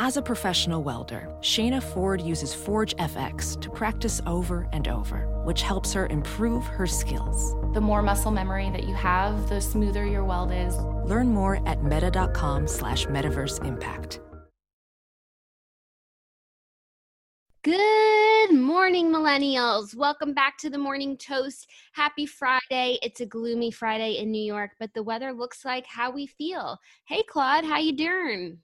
As a professional welder, Shayna Ford uses Forge FX to practice over and over, which helps her improve her skills. The more muscle memory that you have, the smoother your weld is. Learn more at meta.com slash metaverse impact. Good morning, millennials. Welcome back to the Morning Toast. Happy Friday. It's a gloomy Friday in New York, but the weather looks like how we feel. Hey, Claude, how you doing?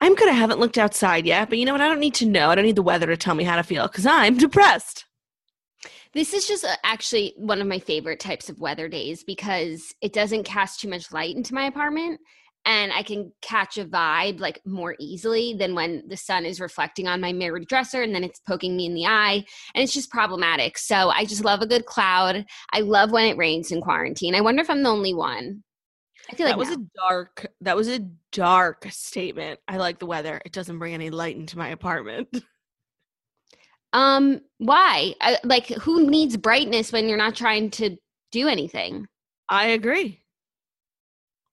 I'm good. I haven't looked outside yet, but you know what? I don't need to know. I don't need the weather to tell me how to feel because I'm depressed. This is just uh, actually one of my favorite types of weather days because it doesn't cast too much light into my apartment and I can catch a vibe like more easily than when the sun is reflecting on my mirrored dresser and then it's poking me in the eye and it's just problematic. So I just love a good cloud. I love when it rains in quarantine. I wonder if I'm the only one. I feel like that was no. a dark that was a dark statement. I like the weather. It doesn't bring any light into my apartment. um why? I, like who needs brightness when you're not trying to do anything? I agree.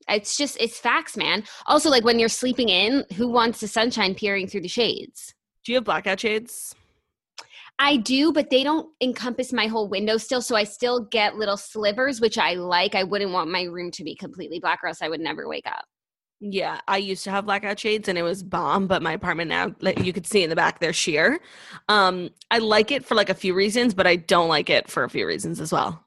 It's just it's facts, man. Also, like when you're sleeping in, who wants the sunshine peering through the shades? Do you have blackout shades? I do, but they don't encompass my whole window still, so I still get little slivers, which I like. I wouldn't want my room to be completely black, or else I would never wake up. Yeah, I used to have blackout shades and it was bomb, but my apartment now, like you could see in the back, they're sheer. Um, I like it for like a few reasons, but I don't like it for a few reasons as well.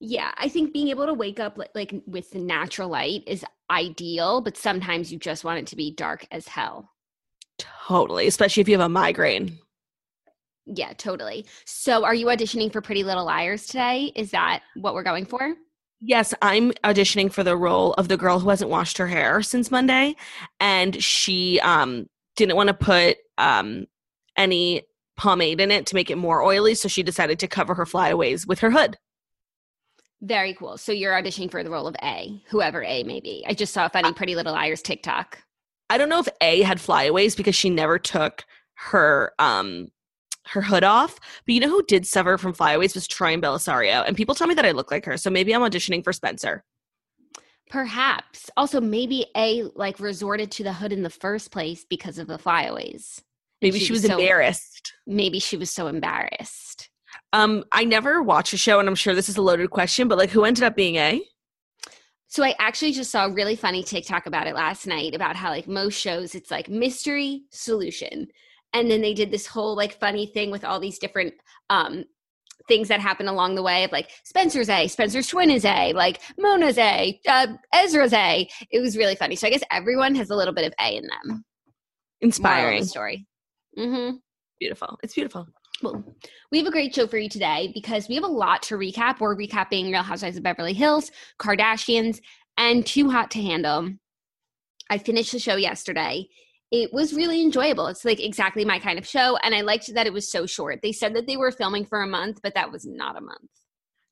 Yeah, I think being able to wake up like, like with the natural light is ideal, but sometimes you just want it to be dark as hell. Totally, especially if you have a migraine. Yeah, totally. So, are you auditioning for Pretty Little Liars today? Is that what we're going for? Yes, I'm auditioning for the role of the girl who hasn't washed her hair since Monday, and she um, didn't want to put um, any pomade in it to make it more oily, so she decided to cover her flyaways with her hood. Very cool. So, you're auditioning for the role of A, whoever A may be. I just saw a funny Pretty Little Liars TikTok. I don't know if A had flyaways because she never took her um her hood off. But you know who did suffer from flyaways was Troy Bellisario, and people tell me that I look like her. So maybe I'm auditioning for Spencer. Perhaps. Also, maybe A like resorted to the hood in the first place because of the flyaways. Maybe she, was so- embarrassed. Maybe she was so embarrassed. Um, I never watch a show, and I'm sure this is a loaded question, but like, who ended up being A? So I actually just saw a really funny TikTok about it last night about how like most shows it's like mystery solution. And then they did this whole like funny thing with all these different um things that happen along the way of like Spencer's A, Spencer's twin is A, like Mona's A, uh, Ezra's A. It was really funny. So I guess everyone has a little bit of A in them. Inspiring. story. Mm-hmm. Beautiful. It's beautiful. Well, we have a great show for you today because we have a lot to recap. We're recapping Real Housewives of Beverly Hills, Kardashians, and Too Hot to Handle. I finished the show yesterday. It was really enjoyable. It's like exactly my kind of show, and I liked that it was so short. They said that they were filming for a month, but that was not a month.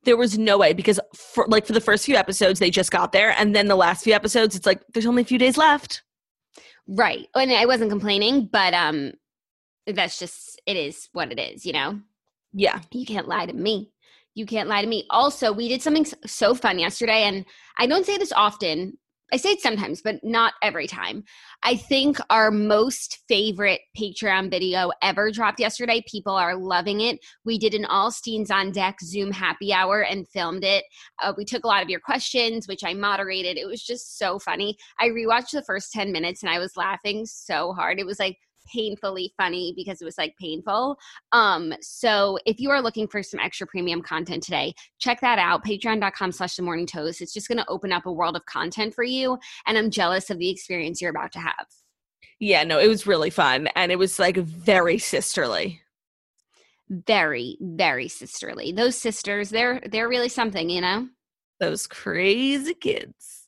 There was no way because for like for the first few episodes they just got there, and then the last few episodes it's like there's only a few days left. Right. And I wasn't complaining, but um that's just it is what it is, you know? Yeah. You can't lie to me. You can't lie to me. Also, we did something so fun yesterday, and I don't say this often. I say it sometimes, but not every time. I think our most favorite Patreon video ever dropped yesterday. People are loving it. We did an all Steens on deck Zoom happy hour and filmed it. Uh, we took a lot of your questions, which I moderated. It was just so funny. I rewatched the first 10 minutes and I was laughing so hard. It was like painfully funny because it was like painful. Um, so if you are looking for some extra premium content today, check that out. Patreon.com slash the morning toast. It's just gonna open up a world of content for you. And I'm jealous of the experience you're about to have. Yeah, no, it was really fun and it was like very sisterly. Very, very sisterly. Those sisters, they're they're really something, you know? Those crazy kids.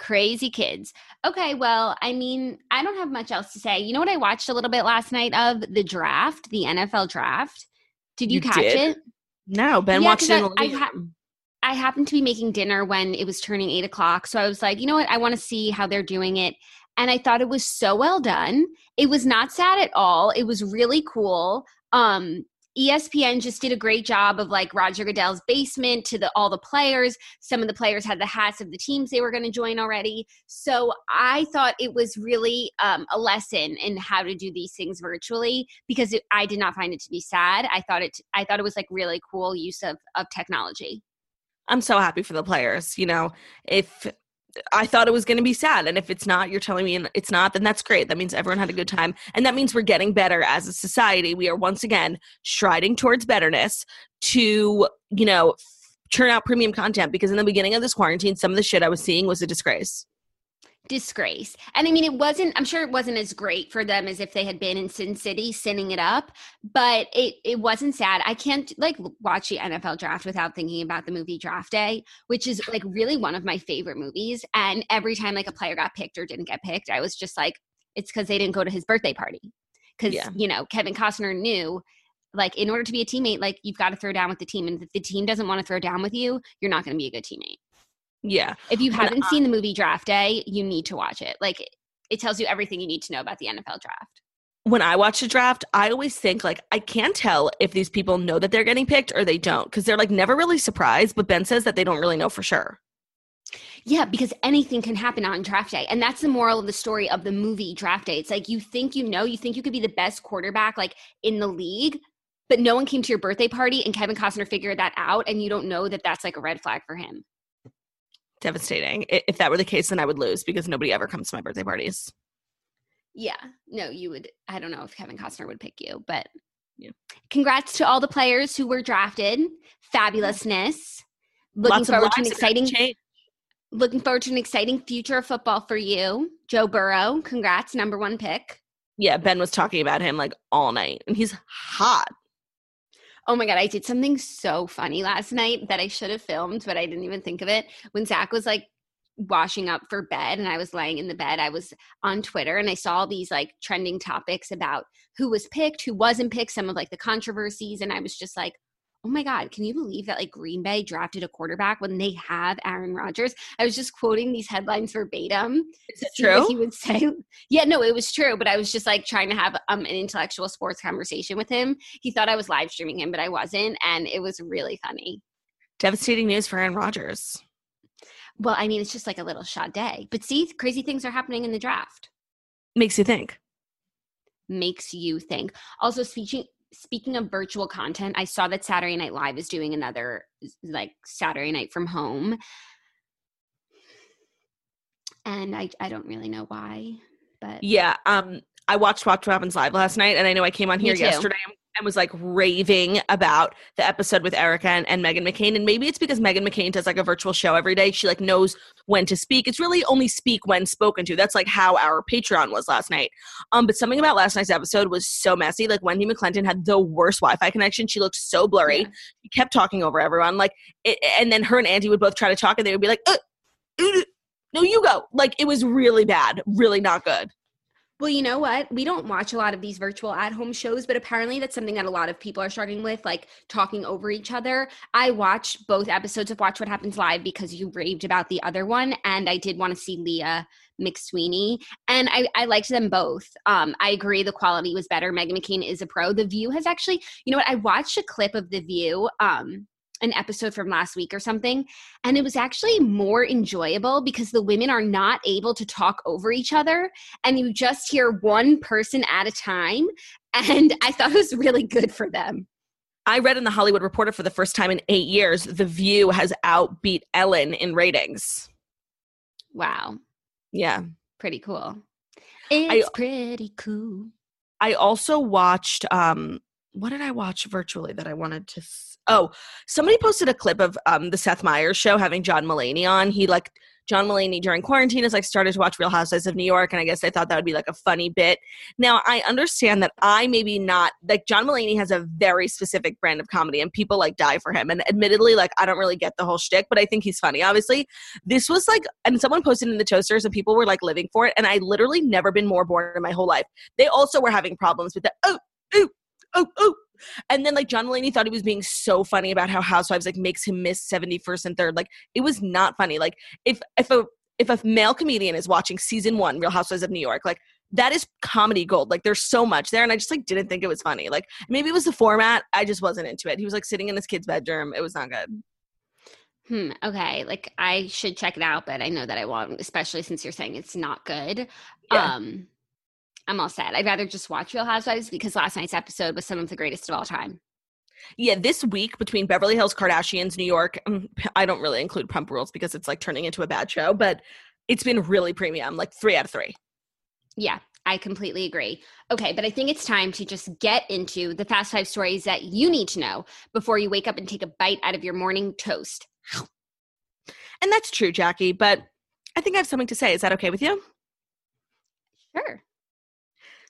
Crazy kids. Okay, well, I mean, I don't have much else to say. You know what I watched a little bit last night of the draft, the NFL draft. Did you, You catch did? it? No, Ben Yeah, watched it. I ha- I happened to be making dinner when it was turning eight o'clock. So I was like, you know what? I want to see how they're doing it. And I thought it was so well done. It was not sad at all. It was really cool. Um, ESPN just did a great job of like Roger Goodell's basement to the all the players. Some of the players had the hats of the teams they were going to join already. So I thought it was really um, a lesson in how to do these things virtually because it, I did not find it to be sad. I thought it I thought it was like really cool use of of technology. I'm so happy for the players. You know, if I thought it was going to be sad, and if it's not, you're telling me it's not, then that's great. That means everyone had a good time, and that means we're getting better as a society. We are once again striding towards betterness to, you know, churn out premium content. Because in the beginning of this quarantine, some of the shit I was seeing was a disgrace. Disgrace. And I mean, it wasn't, I'm sure it wasn't as great for them as if they had been in Sin City sinning it up, but it, it wasn't sad. I can't like watch the NFL draft without thinking about the movie Draft Day, which is like really one of my favorite movies. And every time like a player got picked or didn't get picked, I was just like, it's because they didn't go to his birthday party. Because, Yeah. you know, Kevin Costner knew like in order to be a teammate, like you've got to throw down with the team. And if the team doesn't want to throw down with you, you're not going to be a good teammate. Yeah. If you haven't seen the movie Draft Day, you need to watch it. Like it tells you everything you need to know about the NFL draft. When I watch a draft, I always think like I can't tell if these people know that they're getting picked or they don't because they're like never really surprised. But Ben says that they don't really know for sure. Yeah, because anything can happen on draft day. And that's the moral of the story of the movie Draft Day. It's like you think you know, you think you could be the best quarterback like in the league, but no one came to your birthday party and Kevin Costner figured that out and you don't know that that's like a red flag for him. Devastating. If that were the case, then I would lose because nobody ever comes to my birthday parties. Yeah. No, you would I don't know if Kevin Costner would pick you, but Yeah. congrats to all the players who were drafted. Fabulousness. Looking Lots forward to an lives are gonna exciting looking forward to an exciting future of football for you. Joe Burrow, congrats, number one pick. Yeah, Ben was talking about him like all night, and he's hot. Oh my god, I did something so funny last night that I should have filmed, but I didn't even think of it. When Zach was like washing up for bed and I was laying in the bed, I was on Twitter and I saw these like trending topics about who was picked, who wasn't picked, some of like the controversies, and I was just like, oh my god, can you believe that like Green Bay drafted a quarterback when they have Aaron Rodgers? I was just quoting these headlines verbatim. Is it true? He would say, yeah, no, it was true, but I was just like trying to have um, an intellectual sports conversation with him. He thought I was live streaming him, but I wasn't, and it was really funny. Devastating news for Aaron Rodgers. Well, I mean, it's just like a little shot day, but see, crazy things are happening in the draft. Makes you think. Makes you think. Also, speaking speaking of virtual content, I saw that Saturday Night Live is doing another like Saturday night from home, and I I don't really know why, but Yeah. Um, I watched Watch What Happens Live last night, and I know I came on here yesterday and was like raving about the episode with Erica and, and Meghan McCain. And maybe it's because Meghan McCain does like a virtual show every day. She like knows when to speak. It's really only speak when spoken to. That's like how our Patreon was last night. Um, but something about last night's episode was so messy. Like Wendy McClinton had the worst Wi-Fi connection. She looked so blurry. Yeah. She kept talking over everyone. Like, it, and then her and Andy would both try to talk, and they would be like, uh, uh, "No, you go." Like it was really bad, really not good. Well, you know what? We don't watch a lot of these virtual at home shows, but apparently that's something that a lot of people are struggling with, like talking over each other. I watched both episodes of Watch What Happens Live because you raved about the other one, and I did want to see Leah McSweeney, and I, I liked them both. Um, I agree the quality was better. Meghan McCain is a pro. The View has actually, you know what? I watched a clip of The View. Um, an episode from last week or something and it was actually more enjoyable because the women are not able to talk over each other and you just hear one person at a time. And I thought it was really good for them. I read in the Hollywood Reporter for the first time in eight years, The View has outbeat Ellen in ratings. Wow. Yeah. Pretty cool. It's pretty cool. I also watched, um, what did I watch virtually that I wanted to? S- oh, somebody posted a clip of um, the Seth Meyers show having John Mulaney on. He like John Mulaney during quarantine has like started to watch Real Housewives of New York, and I guess I thought that would be like a funny bit. Now I understand that I maybe not like John Mulaney has a very specific brand of comedy, and people like die for him. And admittedly, like I don't really get the whole shtick, but I think he's funny. Obviously, this was like, and someone posted in the toasters, and people were like living for it, and I literally never been more bored in my whole life. They also were having problems with the oh, oh, oh, oh and then like John Mulaney thought he was being so funny about how Housewives like makes him miss 71st and 3rd. Like it was not funny. Like if if a if a male comedian is watching season 1 Real Housewives of New York, like that is comedy gold. Like there's so much there and I just like didn't think it was funny. Like maybe it was the format. I just wasn't into it. He was like sitting in his kid's bedroom. It was not good. Hmm. Okay. Like I should check it out, but I know that I won't, especially since you're saying it's not good. Yeah. Um I'm all set. I'd rather just watch Real Housewives because last night's episode was some of the greatest of all time. Yeah, this week between Beverly Hills Kardashians, New York, um, I don't really include Pump Rules because it's like turning into a bad show, but it's been really premium, like three out of three. Yeah, I completely agree. Okay, but I think it's time to just get into the fast five stories that you need to know before you wake up and take a bite out of your morning toast. And that's true, Jackie, but I think I have something to say. Is that okay with you? Sure.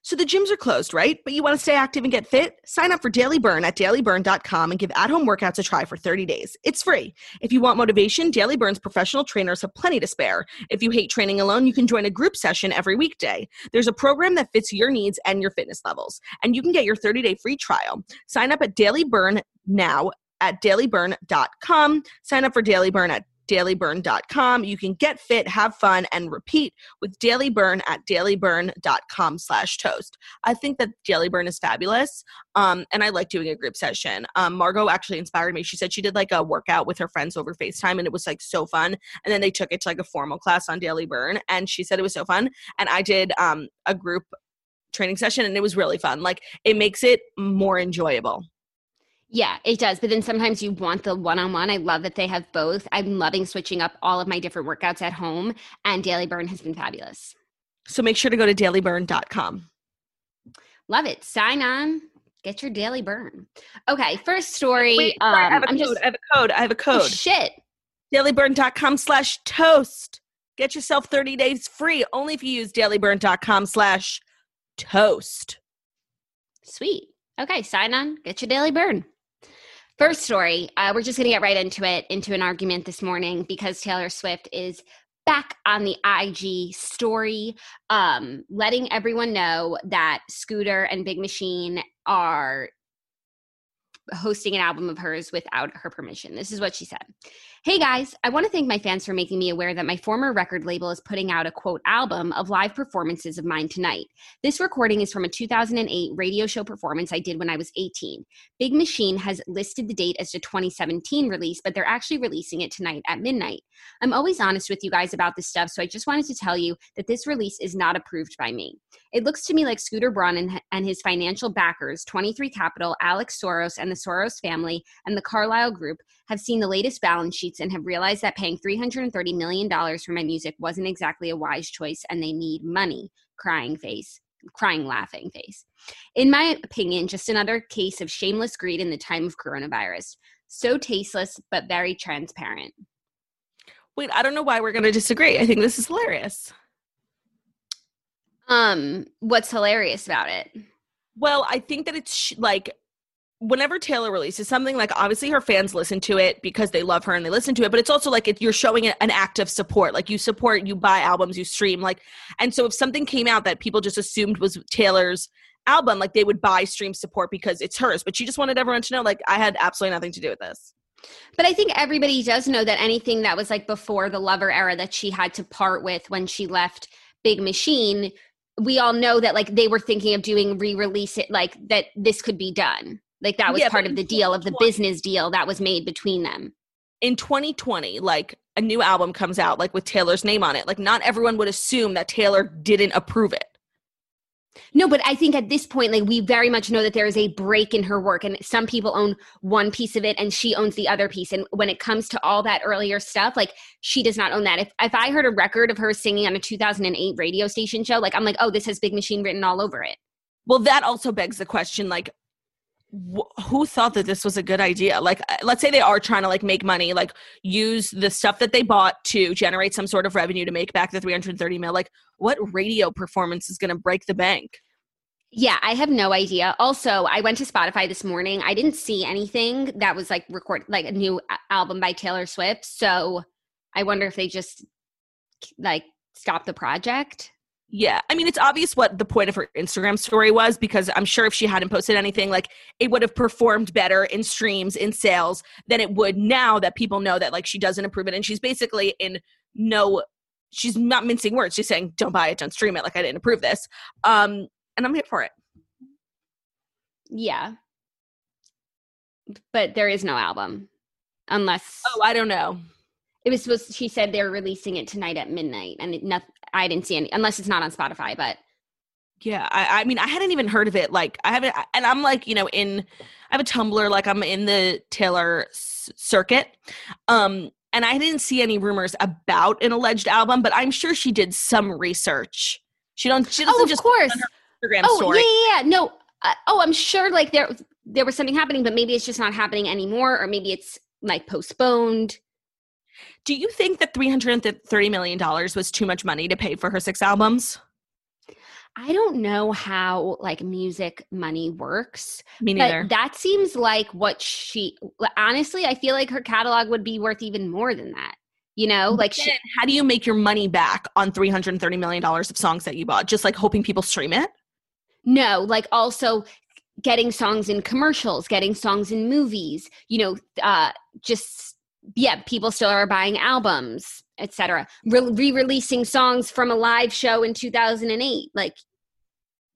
So the gyms are closed, right? But you want to stay active and get fit? Sign up for Daily Burn at dailyburn.com and give at-home workouts a try for 30 days. It's free. If you want motivation, Daily Burn's professional trainers have plenty to spare. If you hate training alone, you can join a group session every weekday. There's a program that fits your needs and your fitness levels, and you can get your 30-day free trial. Sign up at Daily Burn now at dailyburn.com. Sign up for Daily Burn at dailyburn.com. You can get fit, have fun, and repeat with Daily Burn at dailyburn.com slash toast. I think that Daily Burn is fabulous. Um, and I like doing a group session. Um, Margot actually inspired me. She said she did like a workout with her friends over FaceTime and it was like so fun. And then they took it to like a formal class on Daily Burn and she said it was so fun. And I did um, a group training session and it was really fun. Like it makes it more enjoyable. Yeah, it does. But then sometimes you want the one on one. I love that they have both. I'm loving switching up all of my different workouts at home, and Daily Burn has been fabulous. So make sure to go to dailyburn.com. Love it. Sign on. Get your daily burn. Okay, first story. Wait, um, I have a I'm code. Just, I have a code. I have a oh, code. Oh, shit. Dailyburn.com slash toast. Get yourself 30 days free only if you use dailyburn.com slash toast. Sweet. Okay, sign on. Get your daily burn. First story, uh, we're just going to get right into it, into an argument this morning because Taylor Swift is back on the IG story, um, letting everyone know that Scooter and Big Machine are hosting an album of hers without her permission. This is what she said. Hey guys, I want to thank my fans for making me aware that my former record label is putting out a quote album of live performances of mine tonight. This recording is from a 2008 radio show performance I did when I was 18. Big Machine has listed the date as the 2017 release, but they're actually releasing it tonight at midnight. I'm always honest with you guys about this stuff, so I just wanted to tell you that this release is not approved by me. It looks to me like Scooter Braun and, and his financial backers, 23 Capital, Alex Soros, and the Soros family, and the Carlyle Group, have seen the latest balance sheets and have realized that paying $330 million for my music wasn't exactly a wise choice and they need money. Crying face. Crying, laughing face. In my opinion, just another case of shameless greed in the time of coronavirus. So tasteless, but very transparent. Wait, I don't know why we're going to disagree. I think this is hilarious. Um, what's hilarious about it? Well, I think that it's sh- like whenever Taylor releases something, like obviously her fans listen to it because they love her and they listen to it, but it's also like it, you're showing an act of support. Like you support, you buy albums, you stream, like, and so if something came out that people just assumed was Taylor's album, like they would buy stream support because it's hers. But she just wanted everyone to know, like, I had absolutely nothing to do with this. But I think everybody does know that anything that was like before the lover era that she had to part with when she left Big Machine, we all know that like they were thinking of doing re-release it like that this could be done like that was yeah, part of the deal of the business deal that was made between them. In 2020, like a new album comes out, like with Taylor's name on it. Like not everyone would assume that Taylor didn't approve it. No, but I think at this point, like we very much know that there is a break in her work, and some people own one piece of it, and she owns the other piece. And when it comes to all that earlier stuff, like she does not own that. If if I heard a record of her singing on a 2008 radio station show, like I'm like, oh, this has Big Machine written all over it. Well, that also begs the question, like wh- who thought that this was a good idea like uh, let's say they are trying to like make money like use the stuff that they bought to generate some sort of revenue to make back the 330 mil like what radio performance is going to break the bank Yeah, I have no idea. Also, I went to Spotify this morning. I didn't see anything that was like record like a new album by Taylor Swift. So I wonder if they just like stopped the project. Yeah, I mean, it's obvious what the point of her Instagram story was because I'm sure if she hadn't posted anything, like it would have performed better in streams, in sales than it would now that people know that like she doesn't approve it. And she's basically in no, she's not mincing words. She's saying, don't buy it, don't stream it. Like I didn't approve this. Um, and I'm here for it. Yeah. But there is no album unless Oh, I don't know. It was supposed she said they're releasing it tonight at midnight and it, noth- I didn't see any unless it's not on Spotify, but Yeah, I, I mean, I hadn't even heard of it. Like, I haven't, and I'm like, you know, in, I have a Tumblr, like, I'm in the Taylor s- circuit. Um, and I didn't see any rumors about an alleged album, but I'm sure she did some research. She don't, she doesn't Oh, of just course. Instagram Oh, story. yeah, yeah, yeah. No. Uh, oh, I'm sure like there there was something happening, but maybe it's just not happening anymore or maybe it's like postponed. Do you think that 330 million dollars was too much money to pay for her six albums? I don't know how like music money works, Me neither. but that seems like what she honestly, I feel like her catalog would be worth even more than that. You know, like she, how do you make your money back on 330 million dollars of songs that you bought? Just like hoping people stream it? no, like also getting songs in commercials, getting songs in movies, you know, uh just yeah, people still are buying albums, etc. Re- re-releasing songs from a live show in 2008. Like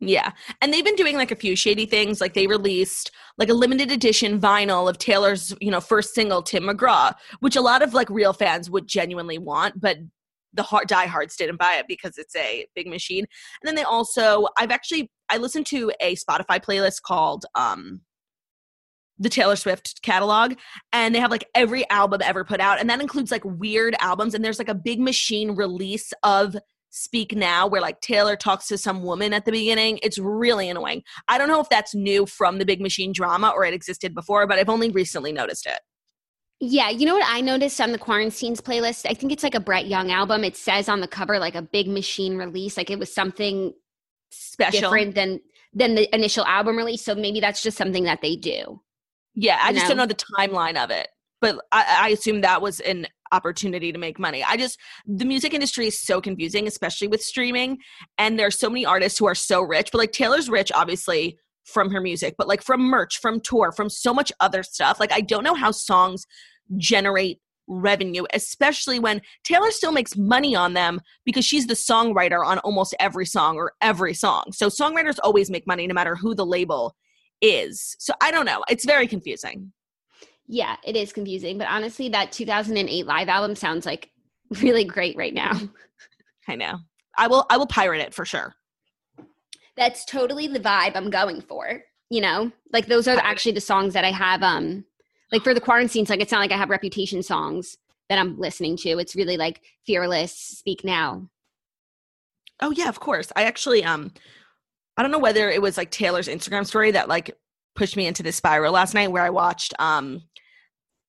Yeah. And they've been doing like a few shady things. Like they released like a limited edition vinyl of Taylor's, you know, first single, Tim McGraw, which a lot of like real fans would genuinely want, but the hard diehards didn't buy it because it's a big machine. And then they also I've actually I listened to a Spotify playlist called um the Taylor Swift catalog and they have like every album ever put out and that includes like weird albums and there's like a big machine release of Speak Now where like Taylor talks to some woman at the beginning. It's really annoying. I don't know if that's new from the Big Machine drama or it existed before, but I've only recently noticed it. Yeah, you know what I noticed on the Quarantines playlist? I think it's like a Brett Young album. It says on the cover like a big machine release, like it was something Special. different than than the initial album release. So maybe that's just something that they do. Yeah, I just don't know? know the timeline of it. But I, I assume that was an opportunity to make money. I just the music industry is so confusing, especially with streaming. And there are so many artists who are so rich. But like Taylor's rich, obviously, from her music, but like from merch, from tour, from so much other stuff. Like I don't know how songs generate revenue, especially when Taylor still makes money on them because she's the songwriter on almost every song or every song. So songwriters always make money no matter who the label is. So I don't know. It's very confusing. Yeah, it is confusing, but honestly, that 2008 live album sounds like really great right now. I know. I will I will pirate it for sure. That's totally the vibe I'm going for. You know, like those are actually the songs that I have. Um, like for the quarantines, like it's not like I have reputation songs that I'm listening to. It's really like Fearless, Speak Now. Oh yeah, of course. I actually um I don't know whether it was like Taylor's Instagram story that like pushed me into this spiral last night where I watched um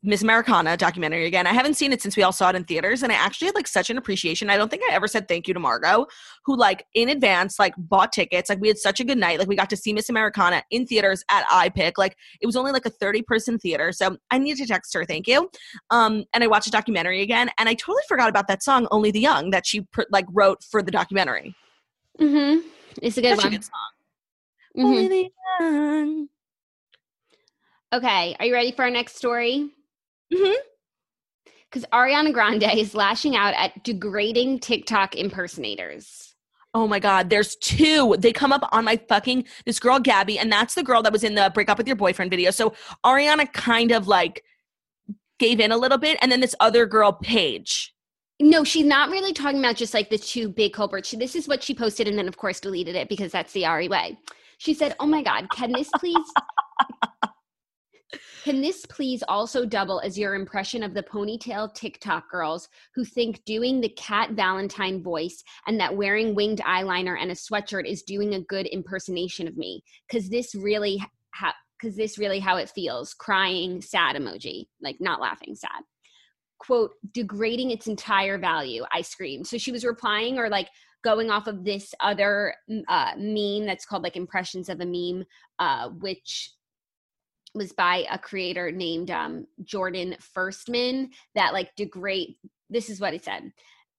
Miss Americana documentary again. I haven't seen it since we all saw it in theaters and I actually had like such an appreciation. I don't think I ever said thank you to Margot who like in advance like bought tickets. Like we had such a good night. Like we got to see Miss Americana in theaters at iPic. Like it was only like a 30 person theater. So I need to text her thank you. Um and I watched the documentary again and I totally forgot about that song Only the Young that she pr- like wrote for the documentary. Mm-hmm. It's a good Such a one. good song. Mhm. Young. Okay, are you ready for our next story? Mhm. Because Ariana Grande is lashing out at degrading TikTok impersonators. Oh my God, there's two. They come up on my fucking this girl Gabby, and that's the girl that was in the break up with your boyfriend video. So Ariana kind of like gave in a little bit, and then this other girl, Paige. No, she's not really talking about just like the two big culprits. This is what she posted and then, of course, deleted it because that's the Ari way. She said, Oh my God, can this please? Can this please also double as your impression of the ponytail TikTok girls who think doing the Cat Valentine voice and that wearing winged eyeliner and a sweatshirt is doing a good impersonation of me? Because this really, ha- because this really how it feels crying sad emoji like not laughing sad quote degrading its entire value i screamed. So she was replying or like going off of this other uh, meme that's called like impressions of a meme uh, which was by a creator named um, jordan firstman that like degrade this is what it said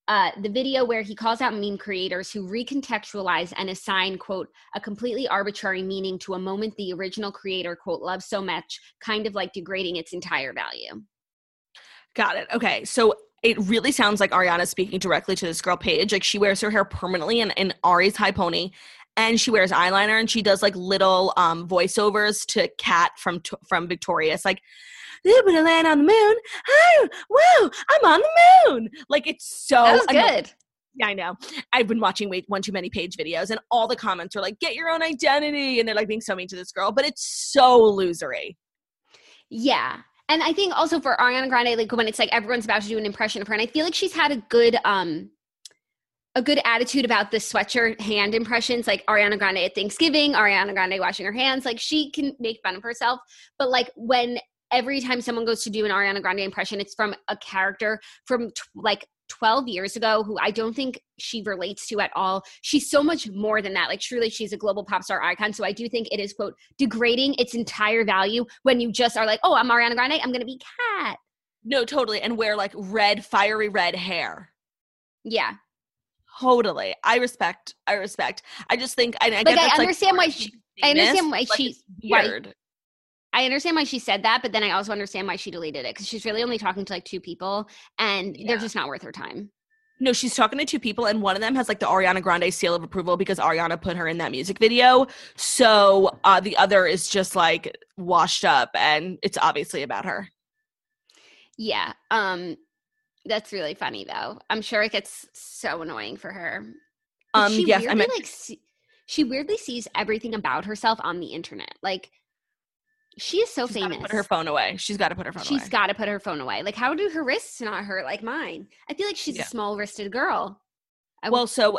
uh, the video where he calls out meme creators who recontextualize and assign quote a completely arbitrary meaning to a moment the original creator quote loves so much kind of like degrading its entire value got it okay so it really sounds like ariana speaking directly to this girl Paige. like she wears her hair permanently in, in ari's high pony and she wears eyeliner and she does like little um voiceovers to kat from from victorious like we're gonna land on the moon. Oh, whoa, I'm on the moon. Like it's so that was good. Yeah, I know. I've been watching way one too many Paige videos, and all the comments are like, "Get your own identity," and they're like being so mean to this girl, but it's so losery. Yeah, and I think also for Ariana Grande, like when it's like everyone's about to do an impression of her, and I feel like she's had a good um a good attitude about the sweatshirt hand impressions, like Ariana Grande at Thanksgiving, Ariana Grande washing her hands. Like she can make fun of herself, but like when every time someone goes to do an Ariana Grande impression, it's from a character from t- like 12 years ago who I don't think she relates to at all. She's so much more than that. Like, truly, she's a global pop star icon. So I do think it is, quote, degrading its entire value when you just are like, oh, I'm Ariana Grande. I'm going to be cat. No, totally. And wear like red, fiery red hair. Yeah. Totally. I respect. I respect. I just think, I, I like, I understand like, why she, I understand why like, she, weird. Why, I understand why she said that, but then I also understand why she deleted it because she's really only talking to like two people and yeah. they're just not worth her time. No, she's talking to two people, and one of them has like the Ariana Grande seal of approval because Ariana put her in that music video. So uh, the other is just like washed up, and it's obviously about her. Yeah, um, that's really funny though. I'm sure it gets so annoying for her. Um, she yes, weirdly, I meant- like see- she weirdly sees everything about herself on the internet, like she is so She's famous. Put her phone away. She's got to put her phone She's away. She's got to put her phone away. Like, how do her wrists not hurt like mine? I feel like she's Yeah. a small wristed girl. I well, so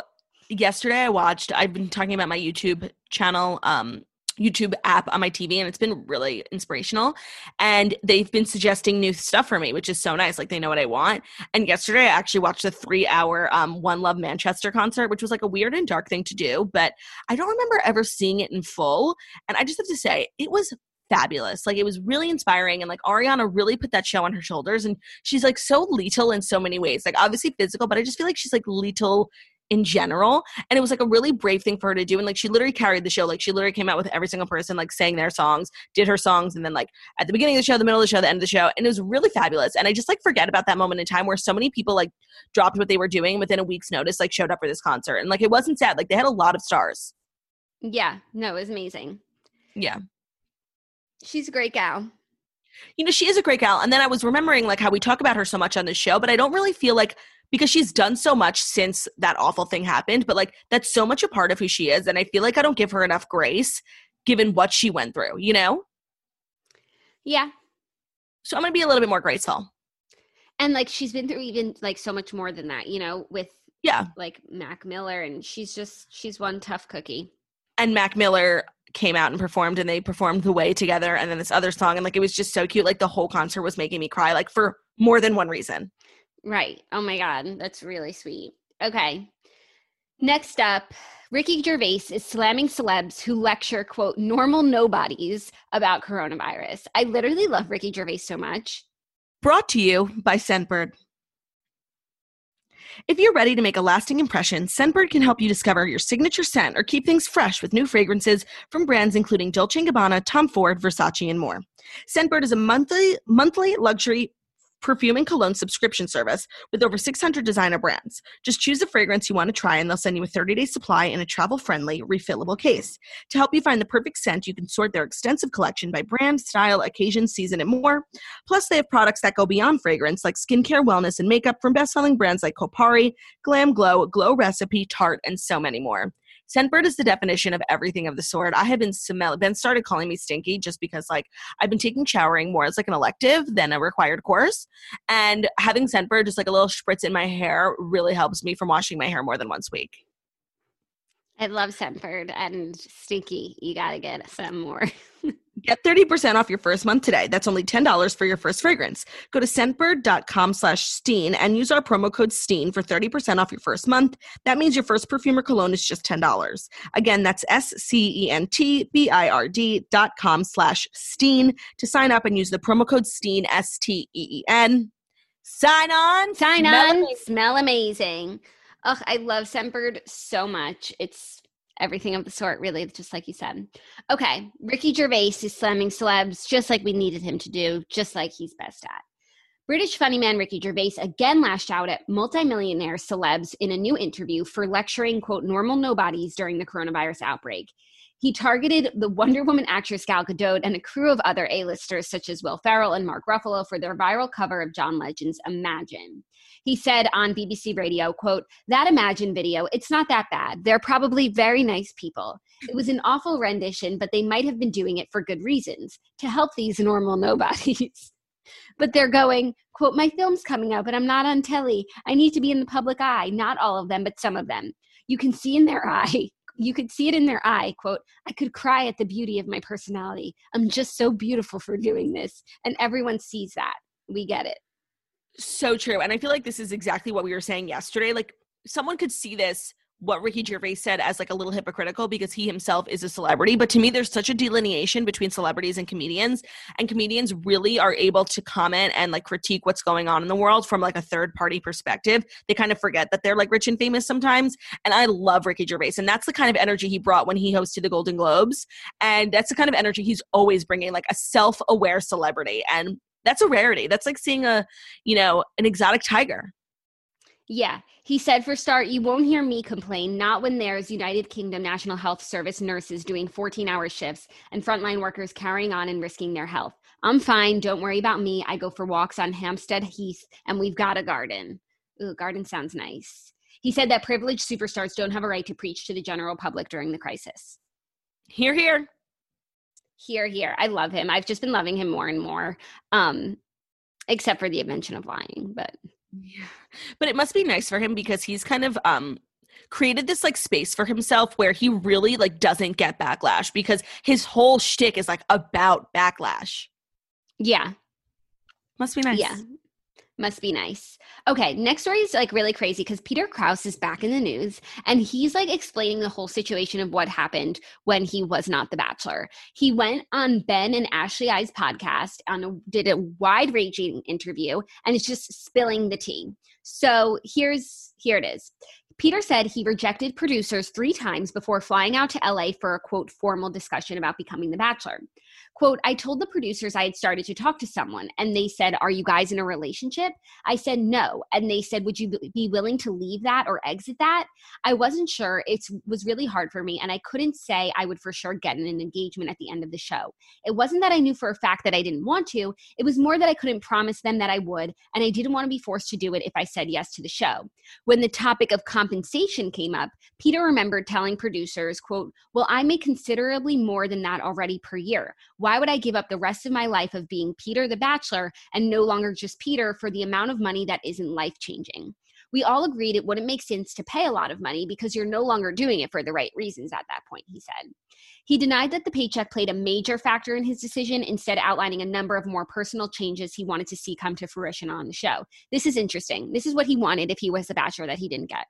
yesterday I watched. I've been talking about my YouTube channel, um, YouTube app on my TV, and it's been really inspirational. And they've been suggesting new stuff for me, which is so nice. Like they know what I want. And yesterday I actually watched a three-hour um, One Love Manchester concert, which was like a weird and dark thing to do, but I don't remember ever seeing it in full. And I just have to say, it was fabulous. Like it was really inspiring and like Ariana really put that show on her shoulders and she's like so lethal in so many ways. Like obviously physical, but I just feel like she's like lethal in general. And it was like a really brave thing for her to do. And like she literally carried the show. Like she literally came out with every single person, like sang their songs, did her songs, and then like at the beginning of the show, the middle of the show, the end of the show. And it was really fabulous. And I just like forget about that moment in time where so many people like dropped what they were doing within a week's notice, like showed up for this concert. And like it wasn't sad. Like they had a lot of stars. yeah, no, it was amazing. Yeah. She's a great gal. you know, she is a great gal. And then I was remembering like how we talk about her so much on the show, but I don't really feel like because she's done so much since that awful thing happened, but like that's so much a part of who she is. And I feel like I don't give her enough grace given what she went through, you know? Yeah. So I'm gonna be a little bit more graceful. And like she's been through even like so much more than that, you know, with Yeah. like Mac Miller and she's just she's one tough cookie. And Mac Miller came out and performed and they performed the way together and then this other song and like it was just so cute. Like the whole concert was making me cry, like for more than one reason. Right. Oh my God. That's really sweet. Okay. Next up, Ricky Gervais is slamming celebs who lecture, quote, normal nobodies about coronavirus. I literally love Ricky Gervais so much. Brought to you by Scentbird. If you're ready to make a lasting impression, Scentbird can help you discover your signature scent or keep things fresh with new fragrances from brands including Dolce & Gabbana, Tom Ford, Versace, and more. Scentbird is a monthly monthly luxury perfume and cologne subscription service with over 600 designer brands. Just choose the fragrance you want to try and they'll send you a 30-day supply in a travel-friendly, refillable case. To help you find the perfect scent, you can sort their extensive collection by brand, style, occasion, season, and more. Plus, they have products that go beyond fragrance like skincare, wellness, and makeup from best-selling brands like Kopari, Glam Glow, Glow Recipe, Tarte, and so many more. Scentbird is the definition of everything of the sort. I have been smell Ben started calling me stinky just because like I've been taking showering more as like an elective than a required course. And having Scentbird just like a little spritz in my hair really helps me from washing my hair more than once a week. I love Scentford and Stinky. You got to get some more. Get 30% off your first month today. That's only $10 for your first fragrance. Go to scentbird.com slash Steen and use our promo code Steen for 30% off your first month. That means your first perfume or cologne is just $10. Again, that's S-C-E-N-T-B-I-R-D dot com slash Steen to sign up and use the promo code Steen, S-T-E-E-N. Sign on. Sign smell on. amazing. Smell amazing. Ugh, I love Scentbird so much. It's everything of the sort, really, just like you said. Okay, Ricky Gervais is slamming celebs just like we needed him to do, just like he's best at. British funny man Ricky Gervais again lashed out at multimillionaire celebs in a new interview for lecturing, quote, normal nobodies during the coronavirus outbreak. He targeted the Wonder Woman actress Gal Gadot and a crew of other A-listers such as Will Ferrell and Mark Ruffalo for their viral cover of John Legend's Imagine. He said on BBC Radio, quote, that Imagine video, it's not that bad. They're probably very nice people. It was an awful rendition, but they might have been doing it for good reasons, to help these normal nobodies. but they're going, quote, my film's coming out, but I'm not on telly. I need to be in the public eye. Not all of them, but some of them. You can see in their eye. You could see it in their eye, quote, I could cry at the beauty of my personality. I'm just so beautiful for doing this. And everyone sees that. We get it. So true. And I feel like this is exactly what we were saying yesterday. Like someone could see this, what Ricky Gervais said, as like a little hypocritical because he himself is a celebrity. But to me, there's such a delineation between celebrities and comedians. And comedians really are able to comment and like critique what's going on in the world from like a third party perspective. They kind of forget that they're like rich and famous sometimes. And I love Ricky Gervais. And that's the kind of energy he brought when he hosted the Golden Globes. And that's the kind of energy he's always bringing, like a self aware celebrity. And that's a rarity. That's like seeing a, you know, an exotic tiger. Yeah. He said, for start, you won't hear me complain, not when there's United Kingdom National Health Service nurses doing 14 hour shifts and frontline workers carrying on and risking their health. I'm fine. Don't worry about me. I go for walks on Hampstead Heath and we've got a garden. Ooh, garden sounds nice. He said that privileged superstars don't have a right to preach to the general public during the crisis. Here, here. Here, here. I love him. I've just been loving him more and more. Um, except for the invention of lying, but Yeah. But it must be nice for him because he's kind of um created this like space for himself where he really like doesn't get backlash because his whole shtick is like about backlash. yeah, Must be nice. Yeah. Must be nice. Okay, next story is like really crazy because Peter Kraus is back in the news and he's like explaining the whole situation of what happened when he was not the bachelor. He went on Ben and Ashley I's podcast and did a wide ranging interview and it's just spilling the tea. So here's here it is. Peter said he rejected producers three times before flying out to LA for a quote formal discussion about becoming the bachelor. Quote, I told the producers I had started to talk to someone and they said, Are you guys in a relationship? I said no. And they said, Would you be willing to leave that or exit that? I wasn't sure. It was really hard for me and I couldn't say I would for sure get an engagement at the end of the show. It wasn't that I knew for a fact that I didn't want to, it was more that I couldn't promise them that I would and I didn't want to be forced to do it if I said yes to the show. When the topic of compensation came up, Peter remembered telling producers, quote, Well, I make considerably more than that already per year. Would I give up the rest of my life of being Peter the Bachelor and no longer just Peter for the amount of money that isn't life changing? We all agreed it wouldn't make sense to pay a lot of money because you're no longer doing it for the right reasons at that point, he said. He denied that the paycheck played a major factor in his decision, instead, outlining a number of more personal changes he wanted to see come to fruition on the show. This is interesting. This is what he wanted if he was the bachelor that he didn't get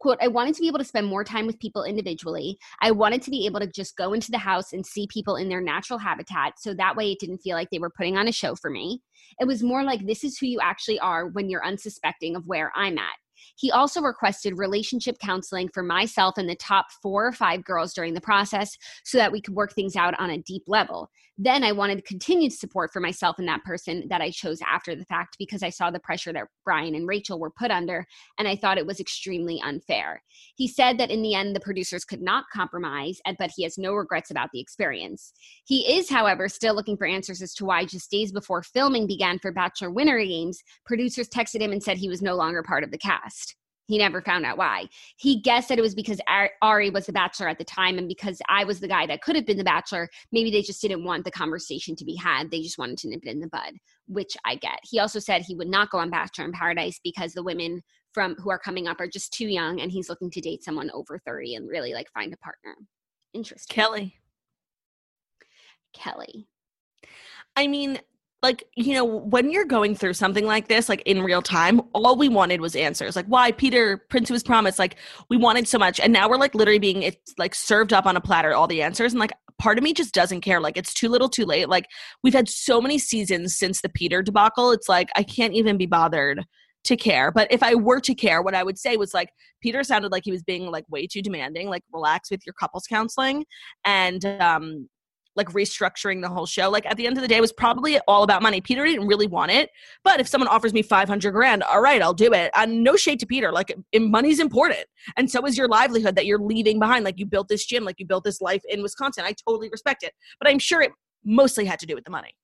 quote i wanted to be able to spend more time with people individually. I wanted to be able to just go into the house and see people in their natural habitat so that way it didn't feel like they were putting on a show for me. It was more like this is who you actually are when you're unsuspecting of where i'm at. He also requested relationship counseling for myself and the top four or five girls during the process so that we could work things out on a deep level. Then I wanted continued support for myself and that person that I chose after the fact because I saw the pressure that Bryan and Rachel were put under and I thought it was extremely unfair. He said that in the end, the producers could not compromise, but he has no regrets about the experience. He is, however, still looking for answers as to why just days before filming began for Bachelor Winter Games, producers texted him and said he was no longer part of the cast. He never found out why. He guessed that it was because Ari was the bachelor at the time, and because I was the guy that could have been the bachelor, maybe they just didn't want the conversation to be had. They just wanted to nip it in the bud, which I get. He also said he would not go on Bachelor in Paradise because the women from who are coming up are just too young, and he's looking to date someone over 30 and really like find a partner. Interesting. Kelly. Kelly. I mean, like, you know, when you're going through something like this, like in real time, all we wanted was answers. Like, why Peter, Prince of his promise? Like, we wanted so much. And now we're like literally being it's like served up on a platter, all the answers. And like, part of me just doesn't care. Like, it's too little too late. Like, we've had so many seasons since the Peter debacle. It's like, I can't even be bothered to care. But if I were to care, what I would say was like, Peter sounded like he was being like way too demanding, like, relax with your couples counseling. And, um, like restructuring the whole show. Like at the end of the day, it was probably all about money. Peter didn't really want it, but if someone offers me 500 grand, all right, I'll do it. And no shade to Peter. Like money's important. And so is your livelihood that you're leaving behind. Like you built this gym, like you built this life in Wisconsin. I totally respect it. But I'm sure it mostly had to do with the money.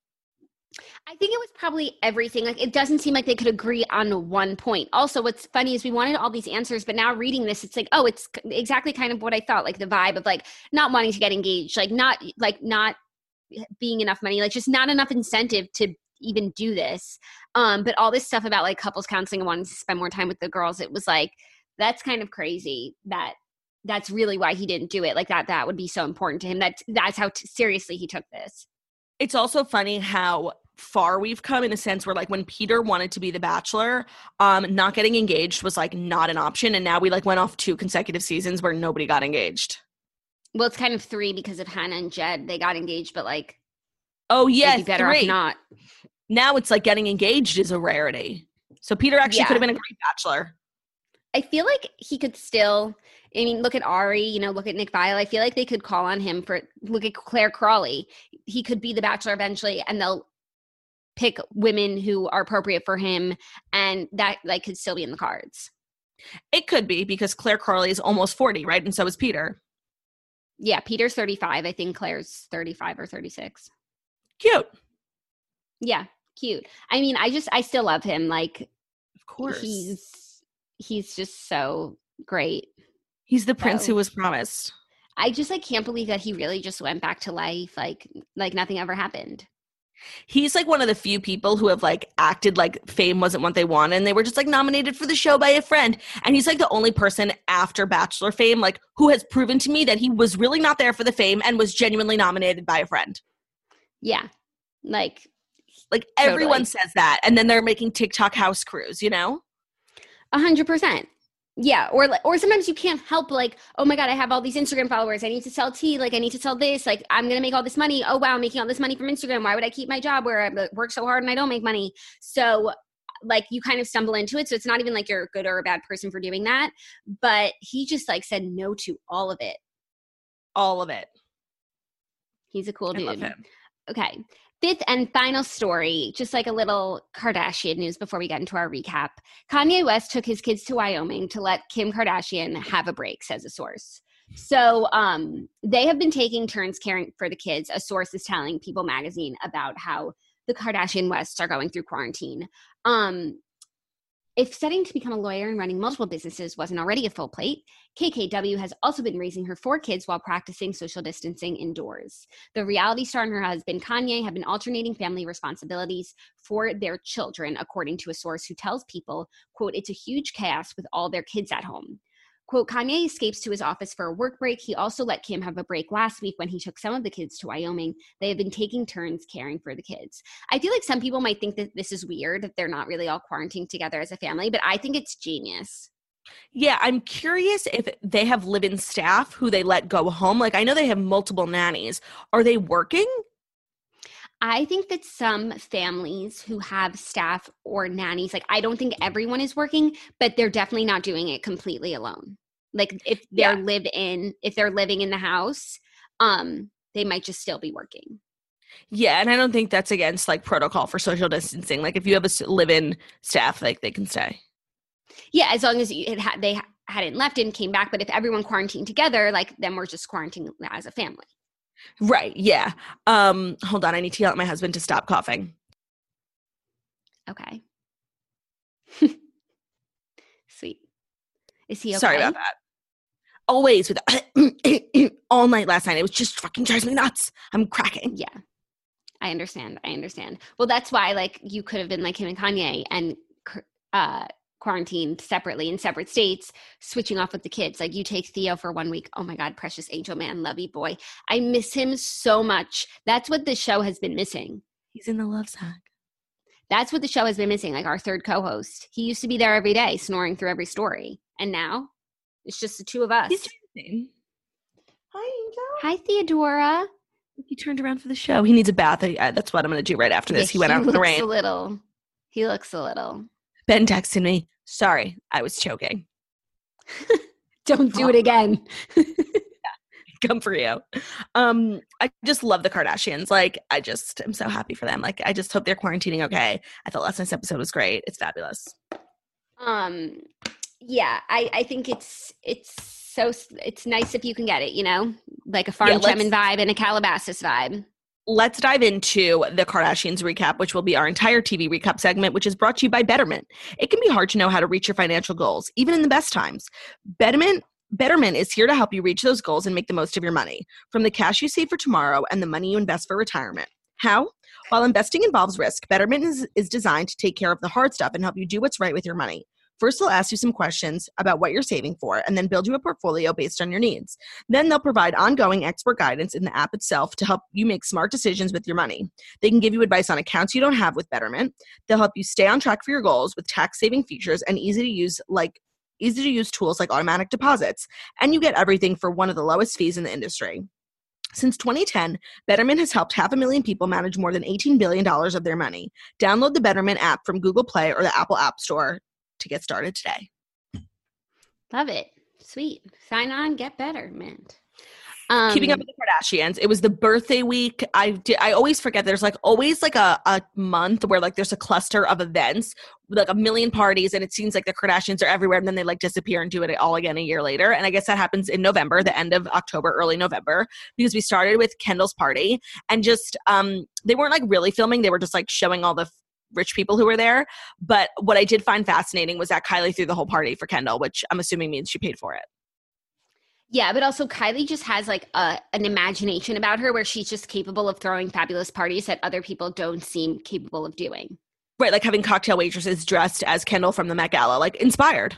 I think it was probably everything. Like it doesn't seem like they could agree on one point. Also, what's funny is we wanted all these answers, but now reading this, it's like, oh, it's exactly kind of what I thought. Like the vibe of like not wanting to get engaged, like not like not being enough money, like just not enough incentive to even do this. Um, but all this stuff about like couples counseling and wanting to spend more time with the girls, it was like that's kind of crazy that that's really why he didn't do it. Like that that would be so important to him. That that's how t- seriously he took this. It's also funny how far we've come in a sense where like when Peter wanted to be the bachelor, um, not getting engaged was like not an option. And now we like went off two consecutive seasons where nobody got engaged. Well, it's kind of three because of Hannah and Jed. They got engaged, but like Oh yeah, better three. off not. Now it's like getting engaged is a rarity. So Peter actually Yeah. could have been a great bachelor. I feel like he could still. I mean, look at Ari. You know, look at Nick Viall. I feel like they could call on him for. Look at Clare Crawley. He could be the Bachelor eventually, and they'll pick women who are appropriate for him, and that like could still be in the cards. It could be because Clare Crawley is almost 40, right? And so is Peter. Yeah, Peter's thirty-five. I think Clare's thirty-five or thirty-six. Cute. Yeah, cute. I mean, I just I still love him. Like Of course. He's, he's he's just so great. He's the prince who was promised. I just like can't believe that he really just went back to life like like nothing ever happened. He's like one of the few people who have like acted like fame wasn't what they wanted and they were just like nominated for the show by a friend. And he's like the only person after Bachelor fame like who has proven to me that he was really not there for the fame and was genuinely nominated by a friend. Yeah. Like Like everyone Totally. says that and then they're making TikTok house crews, you know? a hundred percent. Yeah. Or or sometimes you can't help like, oh my God, I have all these Instagram followers. I need to sell tea. Like I need to sell this. Like I'm gonna make all this money. Oh wow, I'm making all this money from Instagram. Why would I keep my job where I work so hard and I don't make money? So like you kind of stumble into it. So it's not even like you're a good or a bad person for doing that. But he just like said no to all of it. All of it. He's a cool I dude. Okay. Fifth and final story, just like a little Kardashian news before we get into our recap. Kanye West took his kids to Wyoming to let Kim Kardashian have a break, says a source. So um, they have been taking turns caring for the kids. A source is telling People magazine about how the Kardashian Wests are going through quarantine. Um, if studying to become a lawyer and running multiple businesses wasn't already a full plate, KKW has also been raising her four kids while practicing social distancing indoors. The reality star and her husband Kanye have been alternating family responsibilities for their children, according to a source who tells people, quote, it's a huge chaos with all their kids at home. Quote, Kanye escapes to his office for a work break. He also let Kim have a break last week when he took some of the kids to Wyoming. They have been taking turns caring for the kids. I feel like some people might think that this is weird, that they're not really all quarantined together as a family, but I think it's genius. Yeah, I'm curious if they have live in staff who they let go home. Like, I know they have multiple nannies. Are they working? I think that some families who have staff or nannies, like I don't think everyone is working, but they're definitely not doing it completely alone. Like if they're Yeah. live in, if they're living in the house, um, they might just still be working. Yeah, and I don't think that's against like protocol for social distancing. Like, if you have a live in staff, like they can stay. Yeah, as long as you- they hadn't left and came back. But if everyone quarantined together, like then we're just quarantining as a family. Right. Yeah. Um, hold on. I need to yell at my husband to stop coughing. Okay. Sweet. Is he okay? Sorry about that. Always with all night last night. It was just fucking drives me nuts. I'm cracking. Yeah. I understand. I understand. Well, that's why like you could have been like him and Kanye and uh quarantined separately in separate states, switching off with the kids. Like you take Theo for one week. Oh my God, precious angel man, lovey boy. I miss him so much. That's what the show has been missing. He's in the love sack. That's what the show has been missing. Like our third co host. He used to be there every day, snoring through every story. And now it's just the two of us. He's doing Hi, Angel. Hi, Theodora. He turned around for the show. He needs a bath. I, I, that's what I'm going to do right after this. Yeah, he went out in the looks rain. A little. He looks a little. Ben texted me. Sorry, I was choking. Don't do it again. Come for you. Um, I just love the Kardashians. Like, I just am so happy for them. Like, I just hope they're quarantining okay. I thought last night's episode was great. It's fabulous. um yeah i i think it's it's so it's nice if you can get it you know like a farm Yeah, vibe and a calabasas vibe Let's dive into the Kardashians recap, which will be our entire TV recap segment, which is brought to you by Betterment. It can be hard to know how to reach your financial goals, even in the best times. Betterment Betterment is here to help you reach those goals and make the most of your money, from the cash you save for tomorrow and the money you invest for retirement. How? While investing involves risk, Betterment is, is designed to take care of the hard stuff and help you do what's right with your money. First, they'll ask you some questions about what you're saving for and then build you a portfolio based on your needs. Then they'll provide ongoing expert guidance in the app itself to help you make smart decisions with your money. They can give you advice on accounts you don't have with Betterment. They'll help you stay on track for your goals with tax saving features and easy to use like easy to use tools like automatic deposits. And you get everything for one of the lowest fees in the industry. Since 2010, Betterment has helped half a million people manage more than $18 billion of their money. Download the Betterment app from Google Play or the Apple App Store to get started today. love it sweet sign on get Betterment um Keeping up with the Kardashians, it was the birthday week. I did, I always forget there's like always like a, a month where like there's a cluster of events, like a million parties, and it seems like the Kardashians are everywhere, and then they like disappear and do it all again a year later. And I guess that happens in November, the end of October, early November, because we started with Kendall's party, and just um they weren't like really filming; they were just like showing all the rich people who were there. But what I did find fascinating was that Kylie threw the whole party for Kendall, which I'm assuming means she paid for it. yeah but also kylie just has like a an imagination about her where she's just capable of throwing fabulous parties that other people don't seem capable of doing Right, like having cocktail waitresses dressed as Kendall from the Met Gala, like inspired.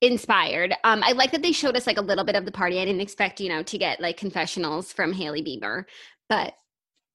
inspired um i like that they showed us like a little bit of the party i didn't expect you know to get like confessionals from hailey bieber but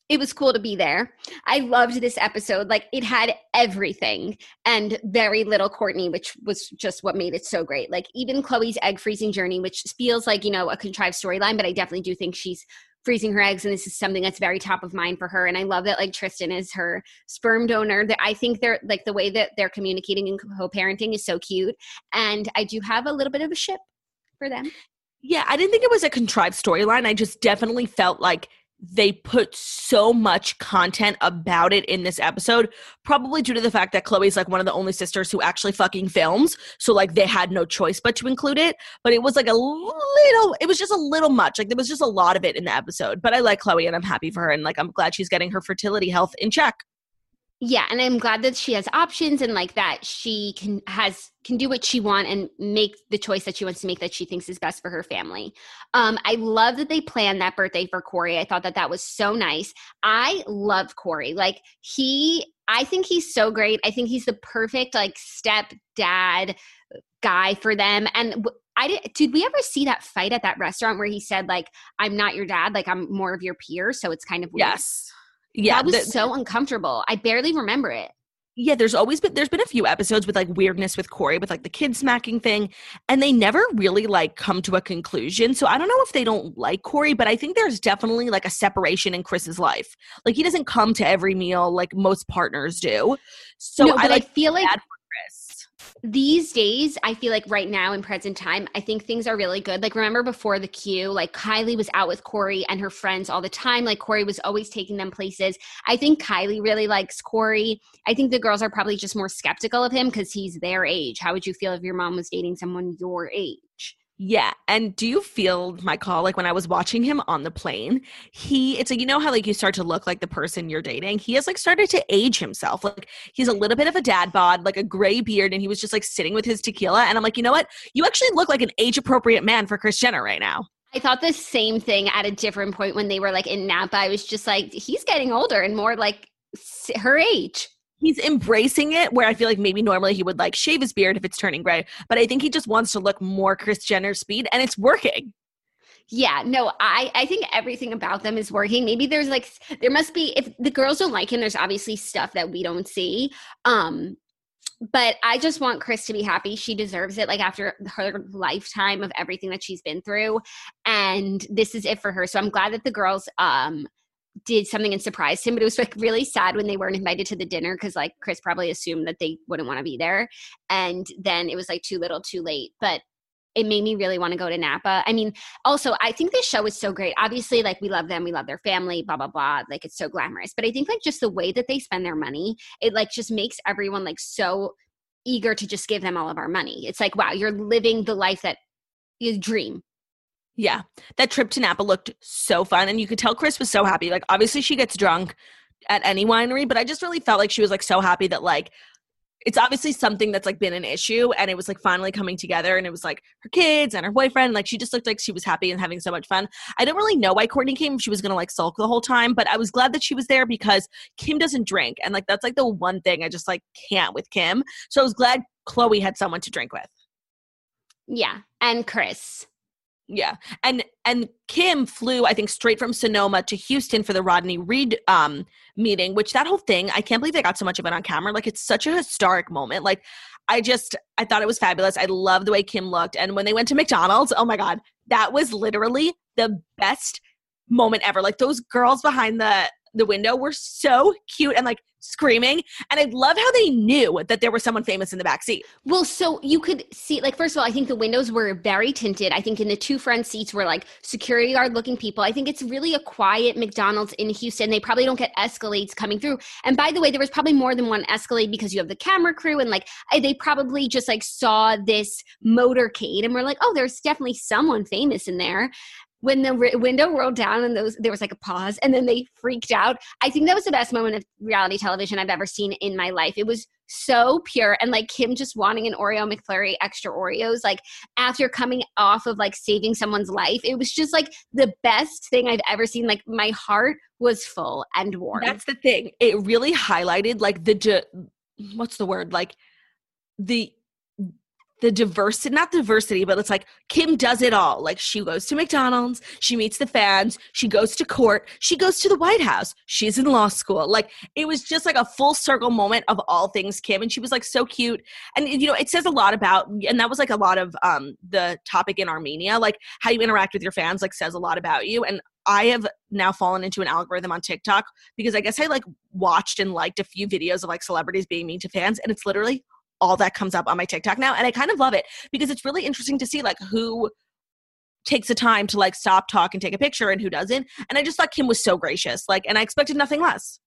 it was cool to be there. I loved this episode. Like it had everything and very little kourtney which was just what made it so great. Like even khloe's egg freezing journey which feels like you know a contrived storyline but i definitely do think she's freezing her eggs and this is something that's very top of mind for her. And i love that like tristan is her sperm donor. That i think they're like the way that they're communicating and co-parenting is so cute. And i do have a little bit of a ship for them. Yeah, I didn't think it was a contrived storyline. I just definitely felt like they put so much content about it in this episode, probably due to the fact that Khloe's like one of the only sisters who actually fucking films. So like they had no choice but to include it. But it was like a little, it was just a little much. Like there was just a lot of it in the episode. But I like Khloe and I'm happy for her. And like I'm glad she's getting her fertility health in check. Yeah and i'm glad that she has options and like that she can has can do what she want and make the choice that she wants to make that she thinks is best for her family um i love that they planned that birthday for corey i thought that that was so nice i love corey like he i think he's so great i think he's the perfect like step dad guy for them and I did. Did we ever see that fight at that restaurant where he said like, "I'm not your dad. Like I'm more of your peer." So it's kind of weird. Yes. Yeah. that was the- so uncomfortable. I barely remember it. yeah, there's always been there's been a few episodes with like weirdness with Corey with like the kid smacking thing, and they never really like come to a conclusion. So I don't know if they don't like Corey, but I think there's definitely like a separation in Kris's life. Like he doesn't come to every meal like most partners do. So no, I but I, like feel like bad for Kris. These days, I feel like right now in present time, I think things are really good. Like remember before the queue, like Kylie was out with Corey and her friends all the time. Like Corey was always taking them places. I think Kylie really likes Corey. I think the girls are probably just more skeptical of him because he's their age. How would you feel if your mom was dating someone your age? Yeah. And do you feel my call like when I was watching him on the plane, he it's like you know how like you start to look like the person you're dating? He has like started to age himself. Like he's a little bit of a dad bod, like a gray beard, and he was just like sitting with his tequila. And I'm like, you know what? You actually look like an age appropriate man for Kris Jenner right now. I thought the same thing at a different point when they were like in Napa. I was just like, he's getting older and more like her age. He's embracing it where I feel like maybe normally he would like shave his beard if it's turning gray, but I think he just wants to look more Kris Jenner speed and it's working. Yeah, no, I I think everything about them is working. Maybe there's like there must be if the girls don't like him, there's obviously stuff that we don't see. Um but I just want Kris to be happy. She deserves it like after her lifetime of everything that she's been through and this is it for her. So I'm glad that the girls um did something and surprised him, but it was like really sad when they weren't invited to the dinner because like Kris probably assumed that they wouldn't want to be there. And then it was like too little, too late. But it made me really want to go to Napa. I mean, also, I think this show is so great. Obviously, like we love them, we love their family, blah, blah, blah. Like it's so glamorous. But I think like just the way that they spend their money, it like just makes everyone like so eager to just give them all of our money. It's like, wow, you're living the life that you dream yeah, that trip to Napa looked so fun, and you could tell Kris was so happy. Like, obviously, she gets drunk at any winery, but I just really felt like she was like so happy that like it's obviously something that's like been an issue, and it was like finally coming together, and it was like her kids and her boyfriend. Like, she just looked like she was happy and having so much fun. I don't really know why kourtney came; she was gonna like sulk the whole time, but I was glad that she was there because Kim doesn't drink, and like that's like the one thing I just like can't with Kim. So I was glad khloe had someone to drink with. Yeah, and Kris. Yeah. And and Kim flew, I think, straight from Sonoma to Houston for the Rodney Reed um meeting, which that whole thing, I can't believe they got so much of it on camera. Like it's such a historic moment. Like I just I thought it was fabulous. I love the way Kim looked. And when they went to McDonald's, oh my God, that was literally the best moment ever. Like those girls behind the the window were so cute and like screaming. And I love how they knew that there was someone famous in the back seat. Well, so you could see, like, first of all, I think the windows were very tinted. I think in the two front seats were like security guard looking people. I think it's really a quiet McDonald's in Houston. They probably don't get escalades coming through. And by the way, there was probably more than one escalade because you have the camera crew and like they probably just like saw this motorcade and were like, oh, there's definitely someone famous in there when the window rolled down and those there was like a pause and then they freaked out. I think that was the best moment of reality television i've ever seen in my life. It was so pure and like kim just wanting an oreo mcflurry extra oreos like after coming off of like saving someone's life it was just like the best thing i've ever seen. Like my heart was full and warm. That's the thing. It really highlighted like the what's the word? Like the the diversity, not diversity, but it's like Kim does it all. Like she goes to McDonald's, she meets the fans, she goes to court, she goes to the White House, she's in law school. Like it was just like a full circle moment of all things Kim. And she was like so cute. And you know, it says a lot about, and that was like a lot of um the topic in Armenia, like how you interact with your fans, like says a lot about you. And I have now fallen into an algorithm on TikTok because I guess I like watched and liked a few videos of like celebrities being mean to fans, and it's literally all that comes up on my TikTok now. And I kind of love it because it's really interesting to see like who takes the time to like stop, talk, and take a picture and who doesn't. And I just thought Kim was so gracious. Like, and I expected nothing less.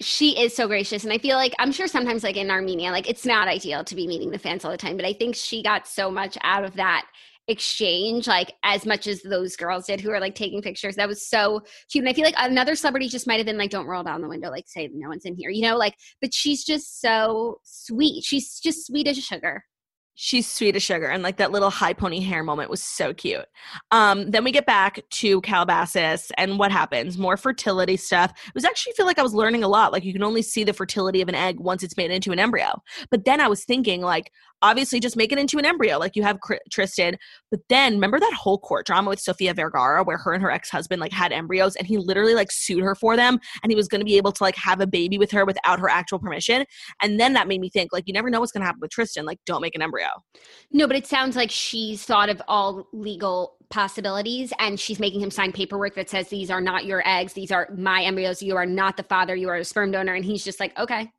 She is so gracious. And I feel like I'm sure sometimes like in Armenia, like it's not ideal to be meeting the fans all the time, but I think she got so much out of that exchange like as much as those girls did who are like taking pictures. That was so cute and i feel like another celebrity just might have been like don't roll down the window like say no one's in here you know like but she's just so sweet. She's just sweet as sugar. She's sweet as sugar and like that little high pony hair moment was so cute. Um then we get back to calabasas and what happens? More fertility stuff. It was actually feel like i was learning a lot like you can only see the fertility of an egg once it's made into an embryo. But then i was thinking like obviously just make it into an embryo like you have tristan. But then remember that whole court drama with sofia vergara where her and her ex-husband like had embryos and he literally like sued her for them and he was going to be able to like have a baby with her without her actual permission? And then that made me think like you never know what's going to happen with tristan like don't make an embryo. No but it sounds like she's thought of all legal possibilities and she's making him sign paperwork that says these are not your eggs these are my embryos you are not the father you are a sperm donor and he's just like okay.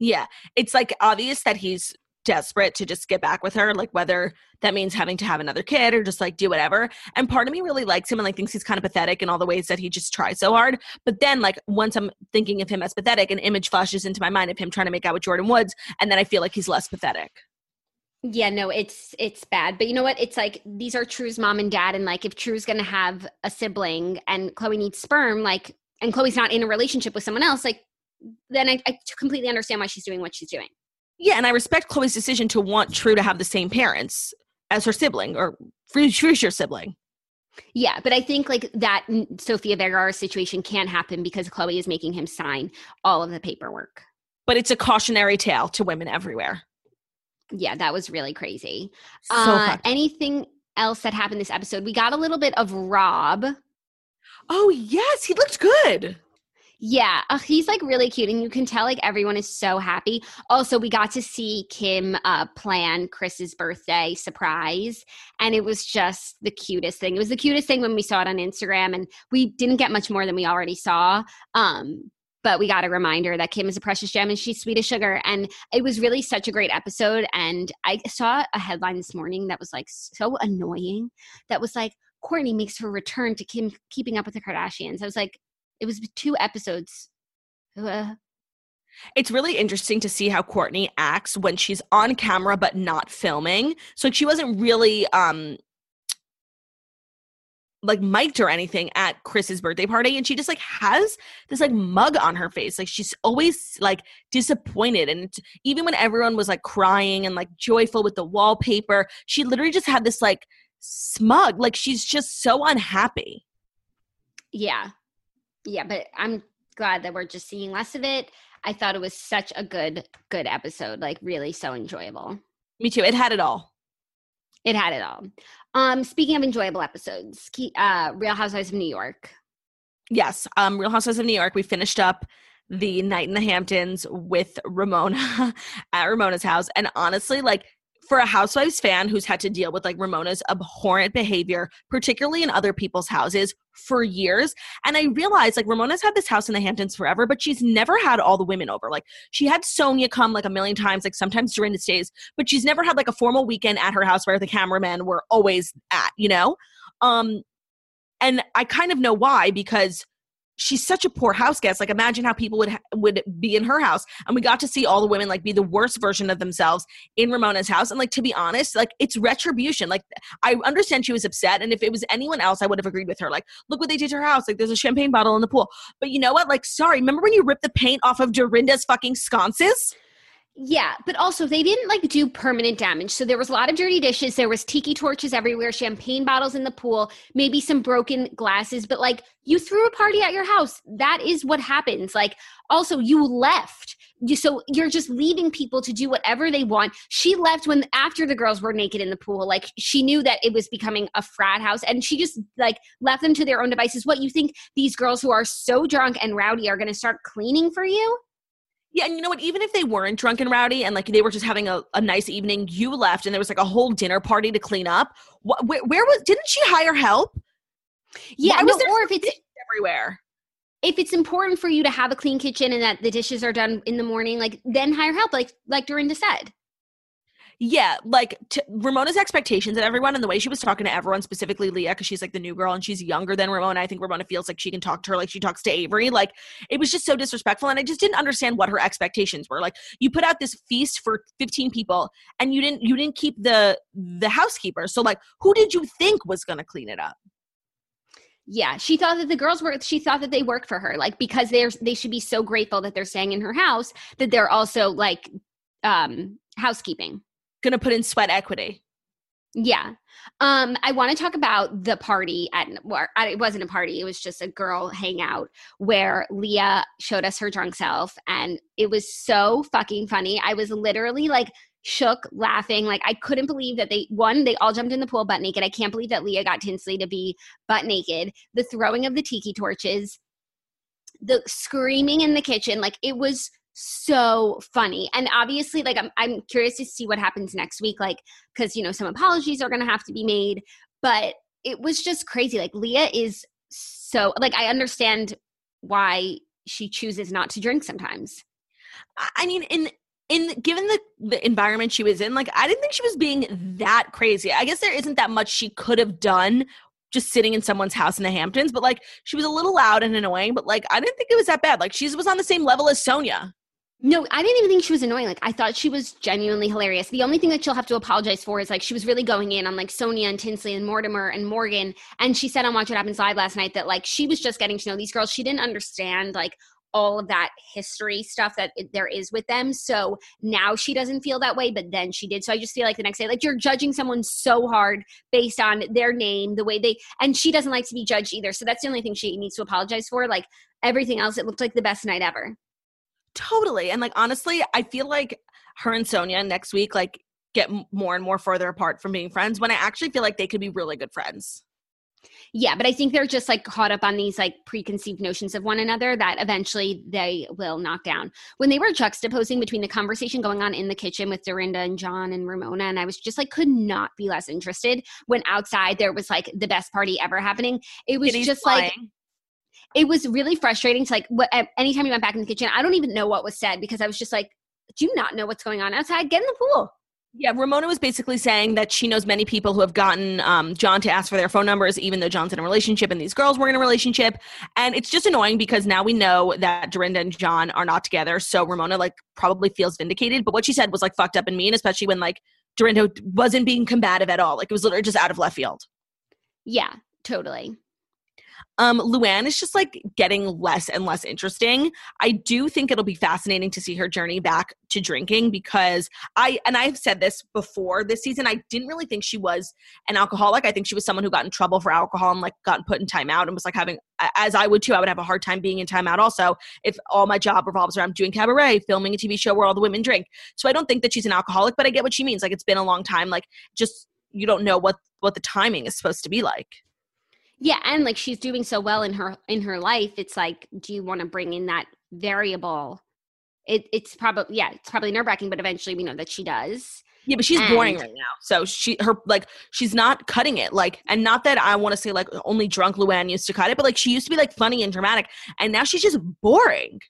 Yeah, it's like obvious that he's desperate to just get back with her, like whether that means having to have another kid or just like do whatever. And part of me really likes him and like thinks he's kind of pathetic in all the ways that he just tries so hard. But then like once I'm thinking of him as pathetic, an image flashes into my mind of him trying to make out with Jordyn Woods, and then I feel like he's less pathetic. Yeah, no, it's it's bad. But you know what? It's like these are True's mom and dad, and like if True's gonna have a sibling and Khloe needs sperm, like and Khloe's not in a relationship with someone else, like then I, I completely understand why she's doing what she's doing. Yeah, and I respect Khloe's decision to want True to have the same parents as her sibling or future sibling. Yeah, but I think like that Sofia Vergara situation can't happen because Khloe is making him sign all of the paperwork. but it's a cautionary tale to women everywhere. Yeah, that was really crazy. So uh, anything else that happened this episode? We got a little bit of Rob. oh yes, he looked good. Yeah, uh, he's like really cute, and you can tell like everyone is so happy. Also, we got to see Kim uh, plan Kris's birthday surprise, and it was just the cutest thing. It was the cutest thing when we saw it on Instagram, and we didn't get much more than we already saw. Um, but we got a reminder that Kim is a precious gem and she's sweet as sugar. And it was really such a great episode. And I saw a headline this morning that was like so annoying. That was like Kourtney makes her return to Kim keeping up with the Kardashians. I was like, it was two episodes. Uh, It's really interesting to see how Kourtney acts when she's on camera but not filming. So like she wasn't really um like mic'd or anything at Kris's birthday party and she just like has this like mug on her face. Like she's always like disappointed and it's, even when everyone was like crying and like joyful with the wallpaper, she literally just had this like smug like she's just so unhappy. yeah. Yeah, but I'm glad that we're just seeing less of it. I thought it was such a good, good episode. Like really so enjoyable. Me too. It had it all. It had it all. Um, speaking of enjoyable episodes, uh, Real Housewives of New York. Yes, um, Real Housewives of New York. We finished up the night in the Hamptons with Ramona at Ramona's house, and honestly, like for a Housewives fan who's had to deal with like Ramona's abhorrent behavior, particularly in other people's houses for years, and I realized like Ramona's had this house in the Hamptons forever, but she's never had all the women over. Like she had Sonja come like a million times, like sometimes during the stays, but she's never had like a formal weekend at her house where the cameramen were always at, you know. Um, and I kind of know why because she's such a poor house guest. Like imagine how people would would be in her house, and we got to see all the women like be the worst version of themselves in Ramona's house. And like to be honest, like it's retribution. Like I understand she was upset, and if it was anyone else, I would have agreed with her. Like look what they did to her house. Like there's a champagne bottle in the pool. But you know what? Like sorry, remember when you ripped the paint off of Dorinda's fucking sconces? Yeah, but also they didn't like do permanent damage. So there was a lot of dirty dishes. There was tiki torches everywhere, champagne bottles in the pool, maybe some broken glasses. But like you threw a party at your house. That is what happens. Like also you left. You, so you're just leaving people to do whatever they want. She left when after the girls were naked in the pool. Like she knew that it was becoming a frat house, and she just like left them to their own devices. What you think these girls who are so drunk and rowdy are going to start cleaning for you? Yeah, and you know what? Even if they weren't drunk and rowdy and like they were just having a, a nice evening, you left and there was like a whole dinner party to clean up. What, where, where was? Didn't she hire help? Yeah, Why was no, or if it's everywhere? if it's important for you to have a clean kitchen and that the dishes are done in the morning, like then hire help, like like Dorinda said. Yeah, like t- Ramona's expectations of everyone and the way she was talking to everyone, specifically Leah, because she's like the new girl and she's younger than Ramona. I think Ramona feels like she can talk to her like she talks to Avery. Like it was just so disrespectful, and I just didn't understand what her expectations were. Like you put out this feast for fifteen people, and you didn't you didn't keep the the housekeeper. So like, who did you think was going to clean it up? Yeah, she thought that the girls were. She thought that they worked for her, like because they're they should be so grateful that they're staying in her house that they're also like um housekeeping. Going to put in sweat equity. Yeah. Um, I want to talk about the party at well, it wasn't a party, it was just a girl hangout where Leah showed us her drunk self and it was so fucking funny. I was literally like shook laughing. Like I couldn't believe that they one, they all jumped in the pool butt naked. I can't believe that Leah got Tinsley to be butt naked. The throwing of the tiki torches, the screaming in the kitchen, like it was so funny and obviously like I'm, I'm curious to see what happens next week like because you know some apologies are going to have to be made but it was just crazy like leah is so like i understand why she chooses not to drink sometimes I- I mean, in in given the the environment she was in, like I didn't think she was being that crazy. I guess there isn't that much she could have done just sitting in someone's house in the Hamptons, but like she was a little loud and annoying, but like I didn't think it was that bad. Like she was on the same level as Sonja. No i didn't even think she was annoying like i thought she was genuinely hilarious the only thing that she'll have to apologize for is like she was really going in on like sonja and tinsley and mortimer and morgan and she said on watch what happens live last night that like she was just getting to know these girls she didn't understand like all of that history stuff that it, there is with them. So now she doesn't feel that way, but then she did. So I just feel like the next day, like you're judging someone so hard based on their name, the way they, and she doesn't like to be judged either. So that's the only thing she needs to apologize for. Like everything else, it looked like the best night ever. Totally. And like honestly, I feel like her and Sonja next week like get more and more further apart from being friends when I actually feel like they could be really good friends. Yeah, but I think they're just like caught up on these like preconceived notions of one another that eventually they will knock down. When they were juxtaposing between the conversation going on in the kitchen with Dorinda and John and Ramona, and I was just like, could not be less interested when outside there was like the best party ever happening. It was just flying. like it was really frustrating to like what anytime you went back in the kitchen, I don't even know what was said because I was just like, do you not know what's going on outside? Get in the pool. Yeah, Ramona was basically saying that she knows many people who have gotten um, John to ask for their phone numbers, even though John's in a relationship and these girls were in a relationship. And it's just annoying because now we know that Dorinda and John are not together. So Ramona like probably feels vindicated. But what she said was like fucked up and mean, especially when like Dorinda wasn't being combative at all. Like it was literally just out of left field. Yeah, totally um, Luann is just like getting less and less interesting. I do think it'll be fascinating to see her journey back to drinking because I, and I've said this before this season, I didn't really think she was an alcoholic. I think she was someone who got in trouble for alcohol and like got put in timeout and was like having, as I would too, I would have a hard time being in timeout also if all my job revolves around doing cabaret, filming a TV show where all the women drink. So I don't think that she's an alcoholic, but I get what she means. Like it's been a long time. Like just, you don't know what, what the timing is supposed to be like yeah and like she's doing so well in her in her life it's like do you want to bring in that variable? It, it's probably yeah it's probably nerve-wracking but eventually we know that she does yeah but she's and, boring right now so she her like she's not cutting it like and not that i want to say like only drunk luann used to cut it but like she used to be like funny and dramatic and now she's just boring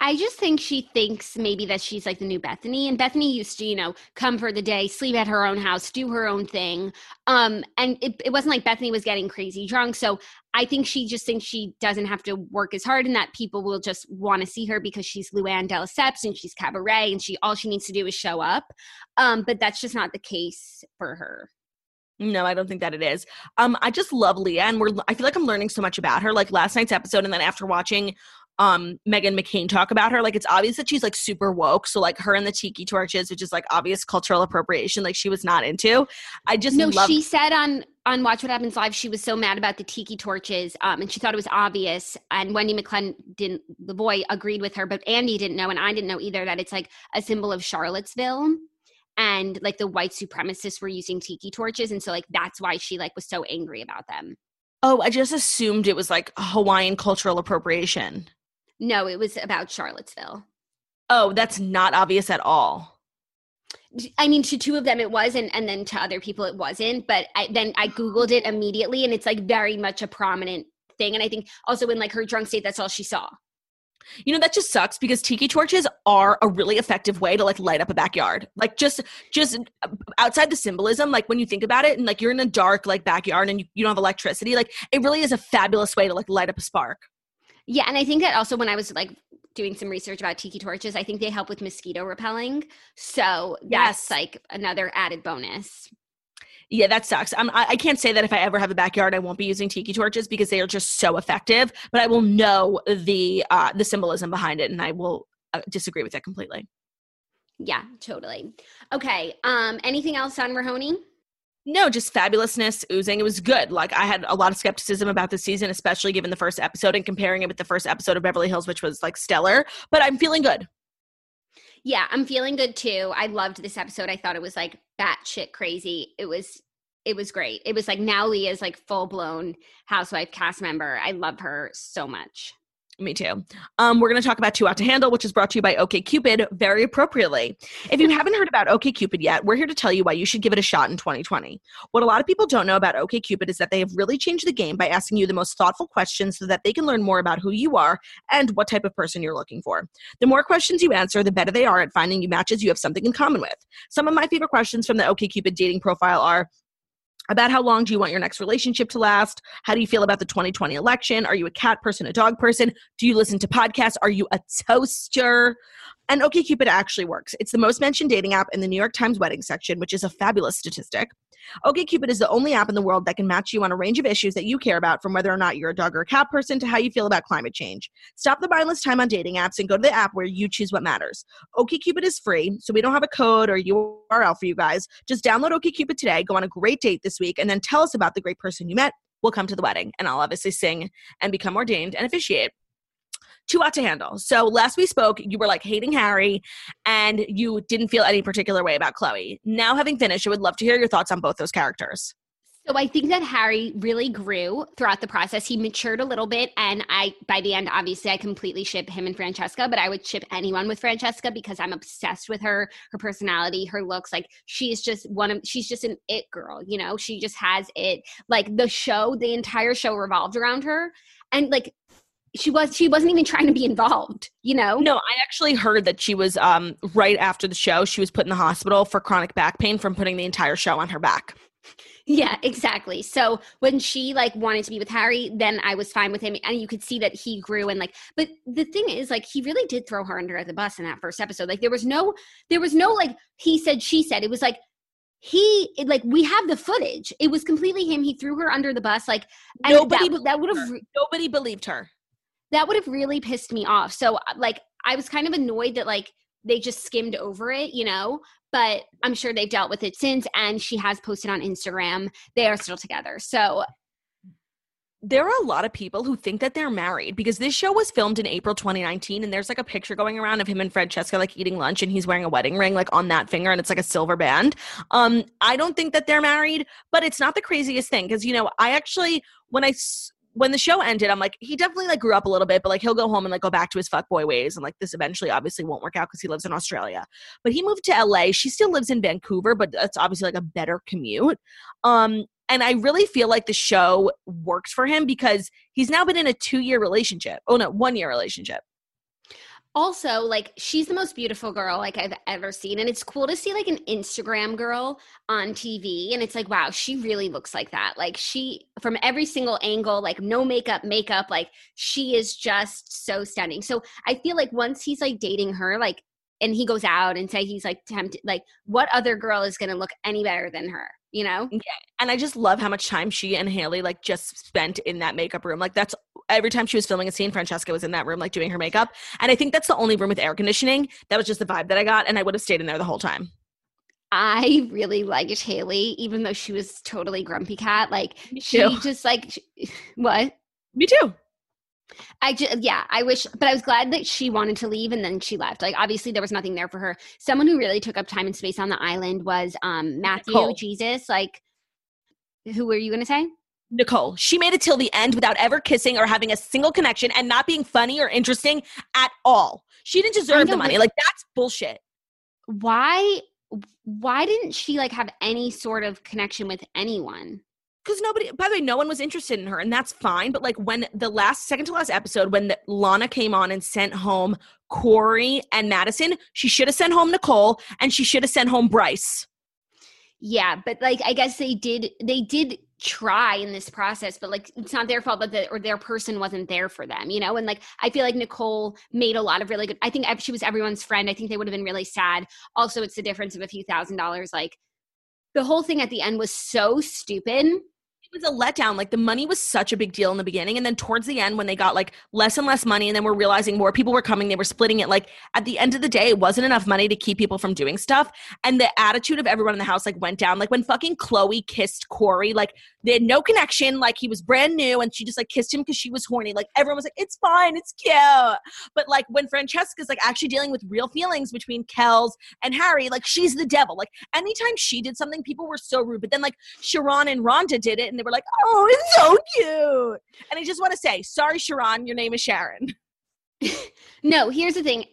I just think she thinks maybe that she's like the new Bethany. And Bethany used to, you know, come for the day, sleep at her own house, do her own thing. Um, and it, it wasn't like Bethany was getting crazy drunk. So I think she just thinks she doesn't have to work as hard and that people will just want to see her because she's Luann de Lesseps and she's cabaret and she all she needs to do is show up. Um, but that's just not the case for her. No, I don't think that it is. Um, I just love Leah, and we're. I feel like I'm learning so much about her. Like last night's episode, and then after watching um Meghan McCain talk about her. Like it's obvious that she's like super woke. So like her and the tiki torches, which is like obvious cultural appropriation, like she was not into. I just no. Love- she said on on Watch What Happens Live, she was so mad about the tiki torches, um, and she thought it was obvious. And Wendy McLendon didn't. The boy agreed with her, but Andy didn't know, and I didn't know either that it's like a symbol of Charlottesville. And like the white supremacists were using tiki torches, and so like that's why she like was so angry about them. Oh, I just assumed it was like Hawaiian cultural appropriation. No, it was about Charlottesville. Oh, that's not obvious at all. I mean, to two of them it was, and, and then to other people it wasn't. But I, then I Googled it immediately, and it's like very much a prominent thing. And I think also in like her drunk state, that's all she saw. You know that just sucks because tiki torches are a really effective way to like light up a backyard. Like just just uh, outside the symbolism, like when you think about it, and like you're in a dark like backyard and you, you don't have electricity, like it really is a fabulous way to like light up a spark. Yeah, and I think that also when I was like doing some research about tiki torches, I think they help with mosquito repelling. So yes. that's like another added bonus. Yeah, that sucks. I'm, I, I can't say that if I ever have a backyard, I won't be using tiki torches because they are just so effective. But I will know the uh, the symbolism behind it, and I will uh, disagree with that completely. Yeah, totally. Okay. Um, anything else on RHONY? No, just fabulousness oozing. It was good. Like I had a lot of skepticism about the season, especially given the first episode and comparing it with the first episode of Beverly Hills, which was like stellar. But I'm feeling good. Yeah, I'm feeling good too. I loved this episode. I thought it was like batshit crazy. It was it was great. It was like now Leah's like full blown housewife cast member. I love her so much. Me too. Um, we're going to talk about Too Hot to Handle, which is brought to you by OKCupid very appropriately. If you haven't heard about OKCupid yet, we're here to tell you why you should give it a shot in 2020. What a lot of people don't know about OKCupid is that they have really changed the game by asking you the most thoughtful questions so that they can learn more about who you are and what type of person you're looking for. The more questions you answer, the better they are at finding you matches you have something in common with. Some of my favorite questions from the OKCupid dating profile are about how long do you want your next relationship to last? How do you feel about the 2020 election? Are you a cat person, a dog person? Do you listen to podcasts? Are you a toaster? And OkCupid actually works. It's the most mentioned dating app in the New York Times wedding section, which is a fabulous statistic. OkCupid is the only app in the world that can match you on a range of issues that you care about, from whether or not you're a dog or a cat person to how you feel about climate change. Stop the mindless time on dating apps and go to the app where you choose what matters. OkCupid is free, so we don't have a code or URL for you guys. Just download OkCupid today, go on a great date this week, and then tell us about the great person you met. We'll come to the wedding, and I'll obviously sing and become ordained and officiate. Too hot to handle. So last we spoke, you were like hating Harry and you didn't feel any particular way about Chloe. Now, having finished, I would love to hear your thoughts on both those characters. So I think that Harry really grew throughout the process. He matured a little bit, and I by the end, obviously, I completely ship him and Francesca. But I would ship anyone with Francesca because I'm obsessed with her, her personality, her looks. Like she's just one of she's just an it girl. You know, she just has it. Like the show, the entire show revolved around her, and like she was she wasn't even trying to be involved you know no i actually heard that she was um right after the show she was put in the hospital for chronic back pain from putting the entire show on her back yeah, exactly. So when she like wanted to be with Harry, then I was fine with him. And you could see that he grew and like, but the thing is, like, he really did throw her under the bus in that first episode. Like, there was no, there was no like, he said, she said. It was like, he it, like we have the footage. It was completely him. He threw her under the bus. Like nobody that, that would have nobody believed her. That would have really pissed me off. So uh, like I was kind of annoyed that like they just skimmed over it, you know but I'm sure they've dealt with it since. And she has posted on Instagram. They are still together. So there are a lot of people who think that they're married because this show was filmed in April 2019 and there's like a picture going around of him and Francesca like eating lunch and he's wearing a wedding ring like on that finger and it's like a silver band. Um I don't think that they're married, but it's not the craziest thing because you know, I actually when I when the show ended, I'm like, he definitely like grew up a little bit, but like he'll go home and like go back to his fuckboy ways. And like this eventually obviously won't work out because he lives in Australia. But he moved to LA. She still lives in Vancouver, but that's obviously like a better commute. Um, and I really feel like the show works for him because he's now been in a two year relationship. Oh no, one year relationship also like she's the most beautiful girl like i've ever seen and it's cool to see like an instagram girl on tv and it's like wow she really looks like that. Like she from every single angle like no makeup makeup like she is just so stunning. So i feel like once he's like dating her like and he goes out and say he's like tempted like what other girl is going to look any better than her you know yeah and i just love how much time she and haley like just spent in that makeup room like that's every time she was filming a scene francesca was in that room like doing her makeup and i think that's the only room with air conditioning that was just the vibe that i got and i would have stayed in there the whole time I really liked Haley, even though she was totally grumpy cat. Like she just like she, what? Me too. I just, yeah, I wish, but I was glad that she wanted to leave and then she left. Like, obviously, there was nothing there for her. Someone who really took up time and space on the island was um Matthew Nicole. Jesus. Like, who were you going to say? Nicole. She made it till the end without ever kissing or having a single connection and not being funny or interesting at all. She didn't deserve the money. Like, that's bullshit. Why? Why didn't she like have any sort of connection with anyone? Because nobody by the way no one was interested in her and that's fine but like when the last second to last episode when the, lana came on and sent home corey and madison she should have sent home nicole and she should have sent home bryce. Yeah but like i guess they did they did try in this process but like it's not their fault that the, or their person wasn't there for them you know? And like i feel like nicole made a lot of really good i think she was everyone's friend i think they would have been really sad. Also it's the difference of a few thousand dollars like the whole thing at the end was so stupid it was a letdown. Like the money was such a big deal in the beginning. And then towards the end, when they got like less and less money, and then we're realizing more people were coming, they were splitting it. Like at the end of the day, it wasn't enough money to keep people from doing stuff. And the attitude of everyone in the house like went down. Like when fucking Chloe kissed Corey, like they had no connection. Like he was brand new and she just like kissed him because she was horny. Like everyone was like, it's fine, it's cute. But like when Francesca's like actually dealing with real feelings between Kelz and Harry, like she's the devil. Like anytime she did something, people were so rude. But then like Sharon and Rhonda did it and they were like, oh, it's so cute. And I just want to say, sorry, Sharon, your name is Sharon. no, here's the thing.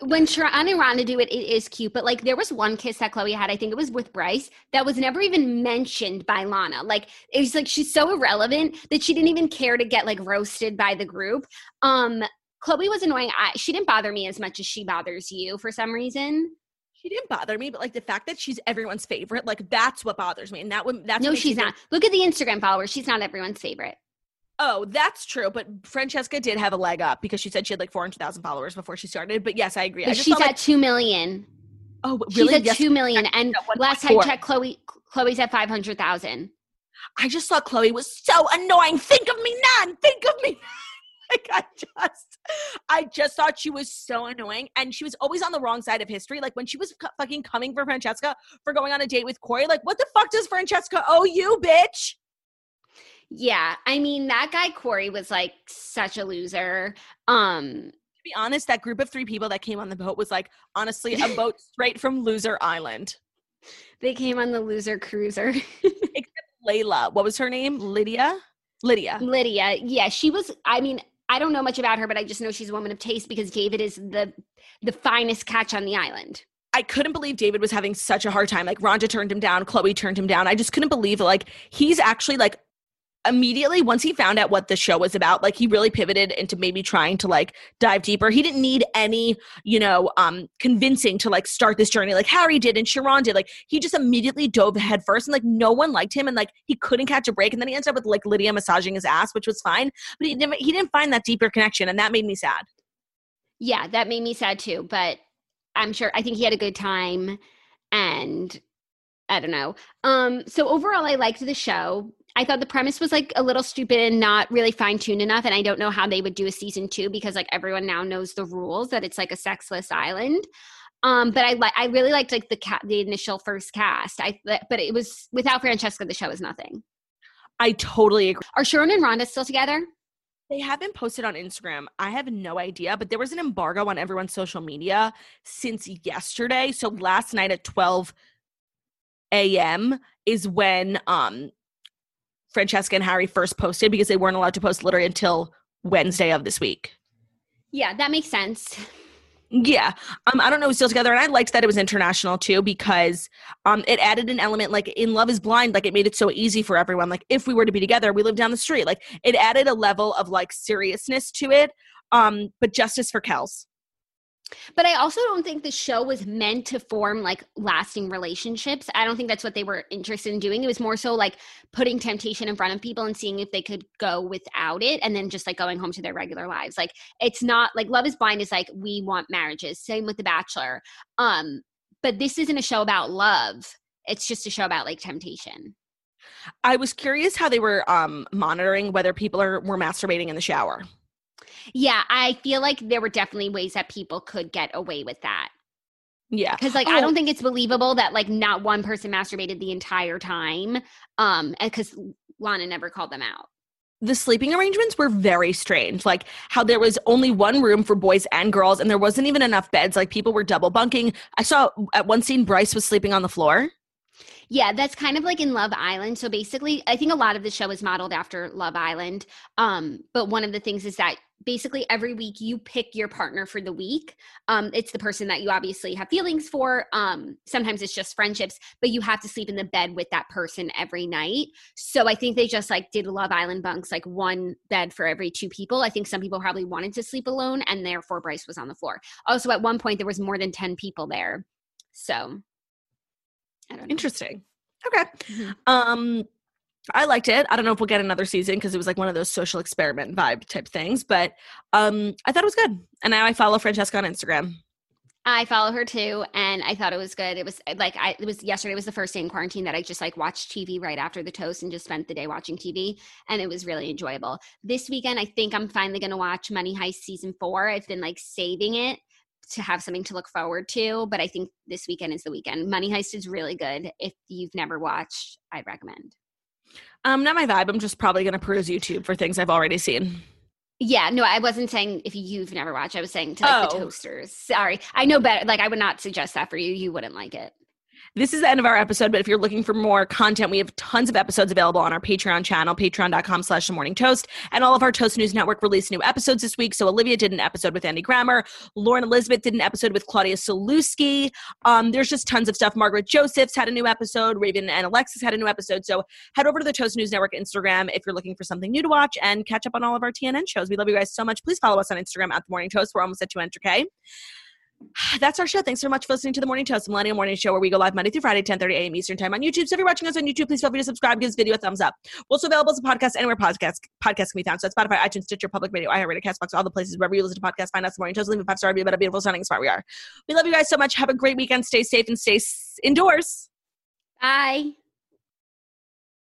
When Sharon and Rhonda do it, it is cute. But like there was one kiss that Chloe had, I think it was with Bryce, that was never even mentioned by Lana. Like it was like she's so irrelevant that she didn't even care to get like roasted by the group. Um, Chloe was annoying. I, she didn't bother me as much as she bothers you for some reason she didn't bother me, but like the fact that she's everyone's favorite, like that's what bothers me. And that would that's no, she's not. Look at the Instagram followers; she's not everyone's favorite. Oh, that's true. But Francesca did have a leg up because she said she had like four hundred thousand followers before she started. But yes, I agree. But I she's at like, two million. Oh, really? She's at yes. two million, and last time I checked, Chloe Chloe's at five hundred thousand. I just thought Chloe was so annoying. Think of me, Nan. Think of me. like I just, I just thought she was so annoying, and she was always on the wrong side of history. Like when she was fucking coming for Francesca for going on a date with Corey. Like, what the fuck does Francesca owe you, bitch? Yeah, I mean that guy Corey was like such a loser. Um To be honest, that group of three people that came on the boat was like honestly a boat straight from Loser Island. they came on the loser cruiser. Except Layla, what was her name? Lydia. Lydia. Lydia, yeah, she was I mean, I don't know much about her, but I just know she's a woman of taste because David is the the finest catch on the island. I couldn't believe David was having such a hard time. Like Rhonda turned him down, Chloe turned him down. I just couldn't believe like he's actually like immediately once he found out what the show was about, like he really pivoted into maybe trying to like dive deeper. He didn't need any, you know, um convincing to like start this journey like Harry did and Sharon did. Like he just immediately dove head first and like no one liked him and like he couldn't catch a break. And then he ends up with like Lydia massaging his ass, which was fine. But he didn't he didn't find that deeper connection and that made me sad. Yeah, that made me sad too, but I'm sure I think he had a good time and I don't know. Um so overall I liked the show. I thought the premise was like a little stupid and not really fine tuned enough and I don't know how they would do a season 2 because like everyone now knows the rules that it's like a sexless island. Um but I like I really liked like the cat the initial first cast. I but it was without Francesca the show is nothing. I totally agree. Are Sharron and Rhonda still together? They haven't posted on Instagram. I have no idea, but there was an embargo on everyone's social media since yesterday. So last night at 12 a.m. is when um Francesca and Harry first posted because they weren't allowed to post literally until Wednesday of this week. Yeah, that makes sense. Yeah. Um, I don't know, who's still together. And I liked that it was international too because um it added an element like in Love is Blind, like it made it so easy for everyone. Like if we were to be together, we live down the street. Like it added a level of like seriousness to it. Um, but justice for Kelz. But I also don't think the show was meant to form like lasting relationships. I don't think that's what they were interested in doing. It was more so like putting temptation in front of people and seeing if they could go without it and then just like going home to their regular lives. Like it's not like Love is Blind is like we want marriages. Same with The Bachelor. Um but this isn't a show about love. It's just a show about like temptation. I was curious how they were um monitoring whether people are were masturbating in the shower. Yeah, I feel like there were definitely ways that people could get away with that. Yeah. Because like I don't think it's believable that like not one person masturbated the entire time. Um, because Lana never called them out. the sleeping arrangements were very strange. Like how there was only one room for boys and girls, and there wasn't even enough beds. Like people were double bunking. I saw at one scene Bryce was sleeping on the floor. Yeah, that's kind of like in Love Island. So basically, I think a lot of the show is modeled after Love Island. Um, but one of the things is that basically every week you pick your partner for the week. Um, it's the person that you obviously have feelings for. Um, sometimes it's just friendships, but you have to sleep in the bed with that person every night. So I think they just like did Love Island bunks, like one bed for every two people. I think some people probably wanted to sleep alone, and therefore Bryce was on the floor. Also, at one point there was more than ten people there. So. Interesting. Okay. Mhm. Um, I liked it. I don't know if we'll get another season because it was like one of those social experiment vibe type things, but um, I thought it was good. And now I follow Francesca on Instagram. I follow her too, and I thought it was good. It was like I it was yesterday was the first day in quarantine that I just like watched TV right after the toast and just spent the day watching TV, and it was really enjoyable. This weekend, I think I'm finally going to watch Money Heist season four. I've been like saving it to have something to look forward to, but I think this weekend is the weekend. Money Heist is really good. If you've never watched, I'd recommend. Um, not my vibe. I'm just probably gonna peruse YouTube for things I've already seen. Yeah, no, I wasn't saying if you've never watched. I was saying to like the Oh. toasters. Sorry, I know better. Like I would not suggest that for you. You wouldn't like it. This is the end of our episode, but if you're looking for more content, we have tons of episodes available on our Patreon channel, patreon.com slash the morning toast. And all of our Toast News Network released new episodes this week. So Olivia did an episode with Andy Grammer. Lauren Elizabeth did an episode with Claudia Sulewski. Um, there's just tons of stuff. Margaret Josephs had a new episode. Raven and Alexis had a new episode. So head over to the Toast News Network Instagram if you're looking for something new to watch and catch up on all of our TNN shows. We love you guys so much. Please follow us on Instagram at the morning toast. We're almost at 200K. That's our show. Thanks so much for listening to the Morning Toast, the Millennial Morning Show, where we go live Monday through Friday, 10 30 a.m. Eastern Time on YouTube. So if you're watching us on YouTube, please feel free to subscribe, give this video a thumbs up. We're also available as a podcast anywhere podcast podcasts can be found. So it's Spotify, iTunes, Stitcher, Public Radio, iHeartRadio, CastBox, all the places wherever you listen to podcasts. Find us the Morning Toast. Leave a five star review about a beautiful sounding spot we are. We love you guys so much. Have a great weekend. Stay safe and stay s- indoors. Bye.